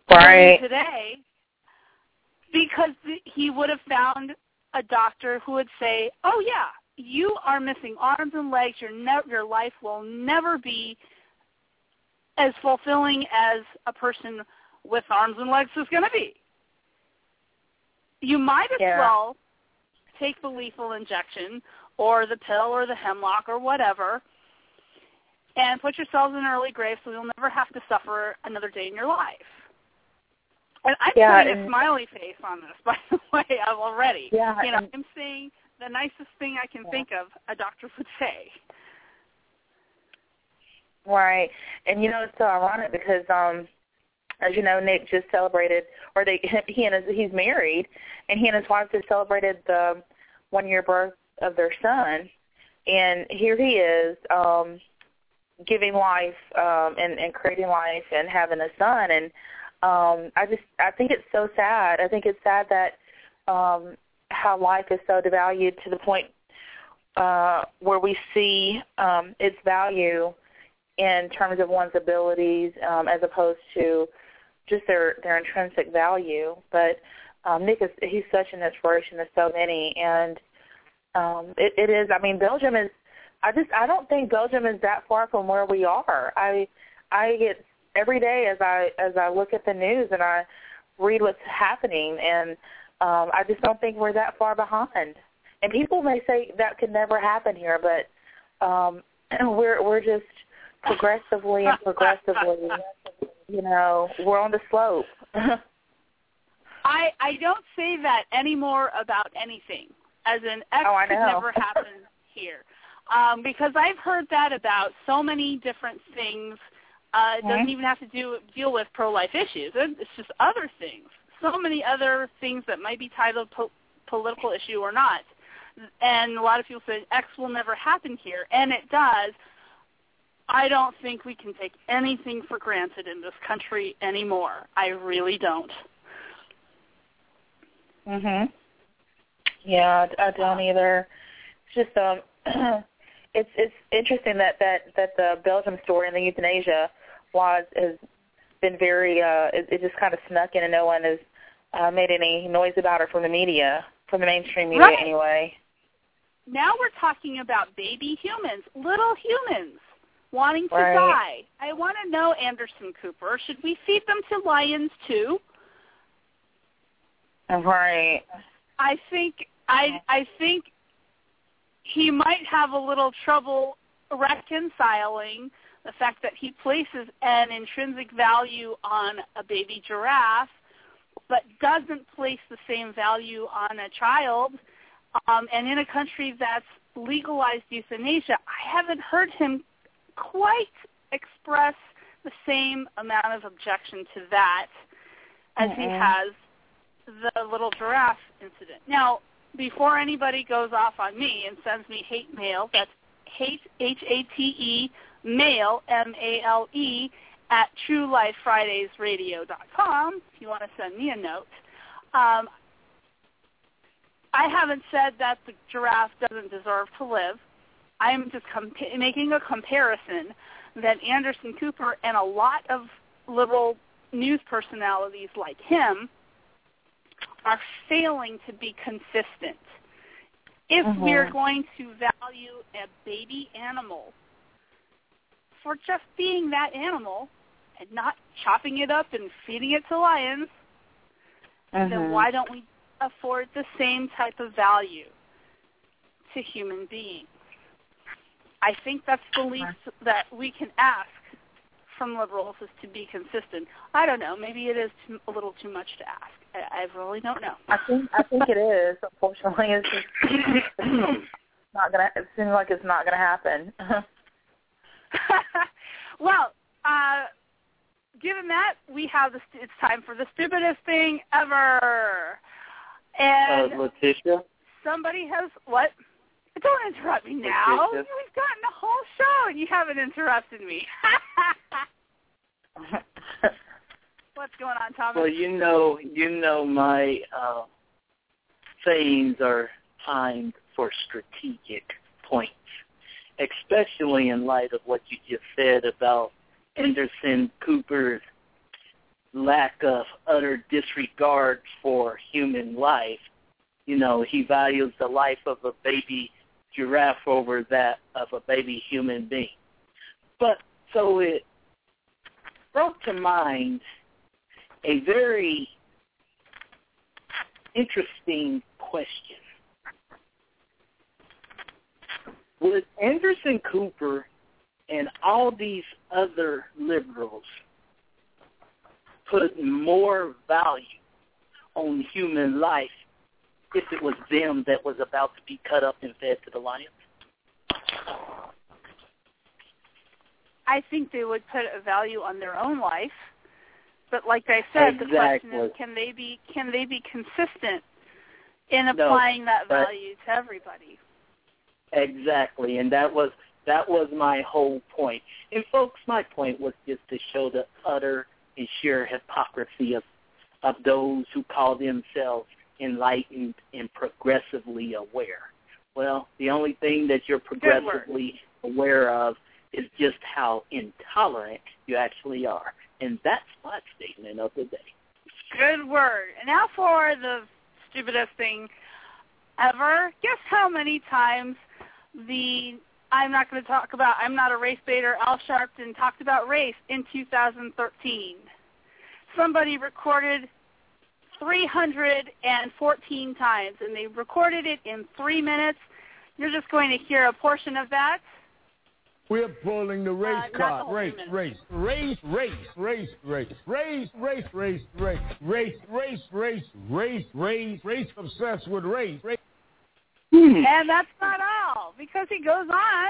Right. today because he would have found a doctor who would say, "Oh yeah, you are missing arms and legs. Your ne- your life will never be as fulfilling as a person with arms and legs is going to be. You might as Yeah. well take the lethal injection or the pill or the hemlock or whatever." And put yourselves in an early grave so you'll never have to suffer another day in your life. And I'm Yeah, putting a smiley face on this, by the way, already. Yeah, You know, and- I'm saying the nicest thing I can Yeah. think of a doctor would say. Right. And you know it's so ironic because um as you know Nick just celebrated or they he and his he's married and he and his wife just celebrated the one year birth of their son and here he is um giving life um and and creating life and having a son and um I just I think it's so sad. I think it's sad that um how life is so devalued to the point uh where we see um its value in terms of one's abilities um, as opposed to just their their intrinsic value. But um, Nick is he's such an inspiration to so many, and um, it, it is. I mean, Belgium is. I just I don't think Belgium is that far from where we are. I I get every day as I as I look at the news and I read what's happening, and um, I just don't think we're that far behind. And people may say that could never happen here, but um, we're we're just progressively and progressively, you know, we're on the slope. I I don't say that anymore about anything. As in, X Oh, could never happen here, um, because I've heard that about so many different things. Uh, it doesn't even have to do deal with pro-life issues. It- It's just other things. So many other things that might be titled po- political issue or not. And a lot of people say X will never happen here, and it does. I don't think we can take anything for granted in this country anymore. I really don't. Mhm. Yeah, I I don't either. It's just um, it's it's interesting that that that the Belgium story and the euthanasia laws has been very uh, it, it just kind of snuck in and no one has uh, made any noise about it from the media, from the mainstream media Right. anyway. Now we're talking about baby humans, little humans wanting to Right. die. I want to know, Anderson Cooper, should we feed them to lions too? Right. I think I I think he might have a little trouble reconciling the fact that he places an intrinsic value on a baby giraffe but doesn't place the same value on a child um, and in a country that's legalized euthanasia I haven't heard him quite express the same amount of objection to that as he Mm-mm. has the little giraffe incident. Now, before anybody goes off on me and sends me hate mail, that's hate H A T E mail M A L E at prolifefridaysradio.com if you want to send me a note. Um, I haven't said that the giraffe doesn't deserve to live. I'm just compa- making a comparison that Anderson Cooper and a lot of liberal news personalities like him are failing to be consistent. If Mhm. we're going to value a baby animal for just being that animal and not chopping it up and feeding it to lions, then Mhm. why don't we afford the same type of value to human beings? I think that's the least that we can ask from liberals is to be consistent. I don't know. Maybe it is too, a little too much to ask. I, I really don't know. I think I think it is. Unfortunately, it's just it's not gonna. It seems like it's not gonna happen. well, uh, given that, we have the, it's time for the stupidest thing ever. And Uh, Letitia? somebody has what? Don't interrupt me now. Letitia? We've gotten the whole show and you haven't interrupted me. What's going on, Thomas? Well, you know, you know my uh, sayings are timed for strategic points, especially in light of what you just said about Anderson Cooper's lack of utter disregard for human life. You know, he values the life of a baby giraffe over that of a baby human being. But so it brought to mind a very interesting question. Would Anderson Cooper and all these other liberals put more value on human life if it was them that was about to be cut up and fed to the lions? I think they would put a value on their own life. But like I said, the question is can they be can they be consistent in No, applying that value to everybody? Exactly, and that was that was my whole point. And folks, my point was just to show the utter and sheer hypocrisy of of those who call themselves enlightened and progressively aware. Well, the only thing that you're progressively aware of is just how intolerant you actually are. And that's my statement of the day. Good word. And now for the stupidest thing ever. Guess how many times the I'm not going to talk about I'm not a race baiter Al Sharpton talked about race in 2013. Somebody recorded 314 times and they recorded it in 3 minutes. You're just going to hear a portion of that We're pulling the race Uh, card. Race, race, race, race, race, race, race, race, race, race, race, race, race, race, race, race, obsessed with race. race. Hmm. And that's not all, because he goes on.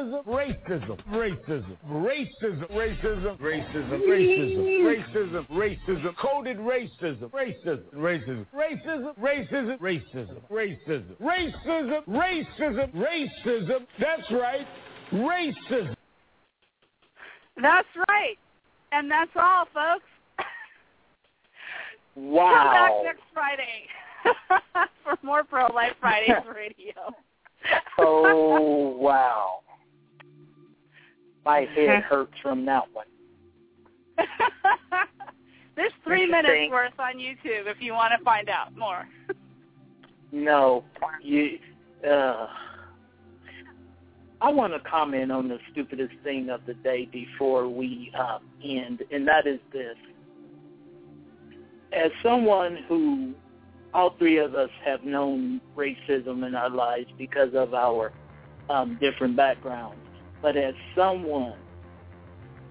racism, racism, racism, racism, racism, racism, racism, racism, racism, coded racism, racism, racism, racism, racism, racism, racism, racism, racism, racism. That's right, racism. That's right. And that's all, folks. Wow. Come back next Friday for more Pro Life Fridays radio. Oh wow. My head hurts from that one. There's three minutes worth on YouTube if you want to find out more. No, you. Uh, I want to comment on the stupidest thing of the day before we uh, end, and that is this. As someone who, all three of us have known racism in our lives because of our um, different backgrounds, but as someone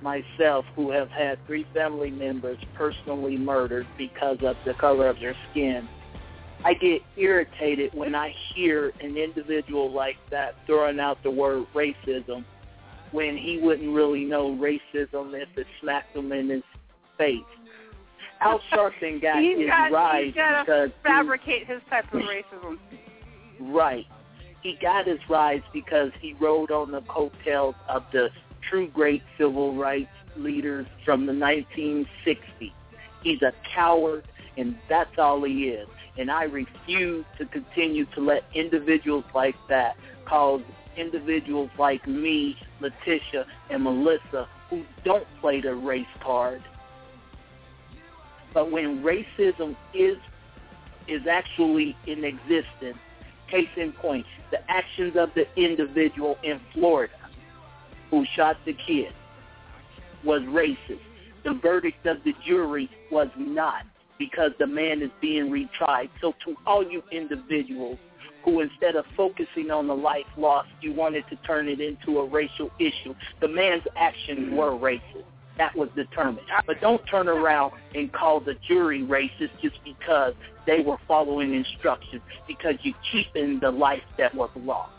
myself who have had three family members personally murdered because of the color of their skin, I get irritated when I hear an individual like that throwing out the word racism when he wouldn't really know racism if it smacked him in his face. Al Sharpton got he's his got, rise he's got because to fabricate his type of racism. Right. He got his rise because he rode on the coattails of the true great civil rights leaders from the 1960s. He's a coward, and that's all he is. And I refuse to continue to let individuals like that cause individuals like me, Letitia, and Melissa, who don't play the race card. But when racism is is actually in existence, case in point, the actions of the individual in Florida who shot the kid was racist. The verdict of the jury was not because the man is being retried. So to all you individuals who instead of focusing on the life lost, you wanted to turn it into a racial issue, the man's actions were racist. That was determined. But don't turn around and call the jury racist just because they were following instructions because you cheapened the life that was lost.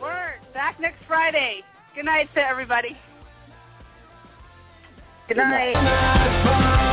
Word. Back next Friday. Good night to everybody. Good night.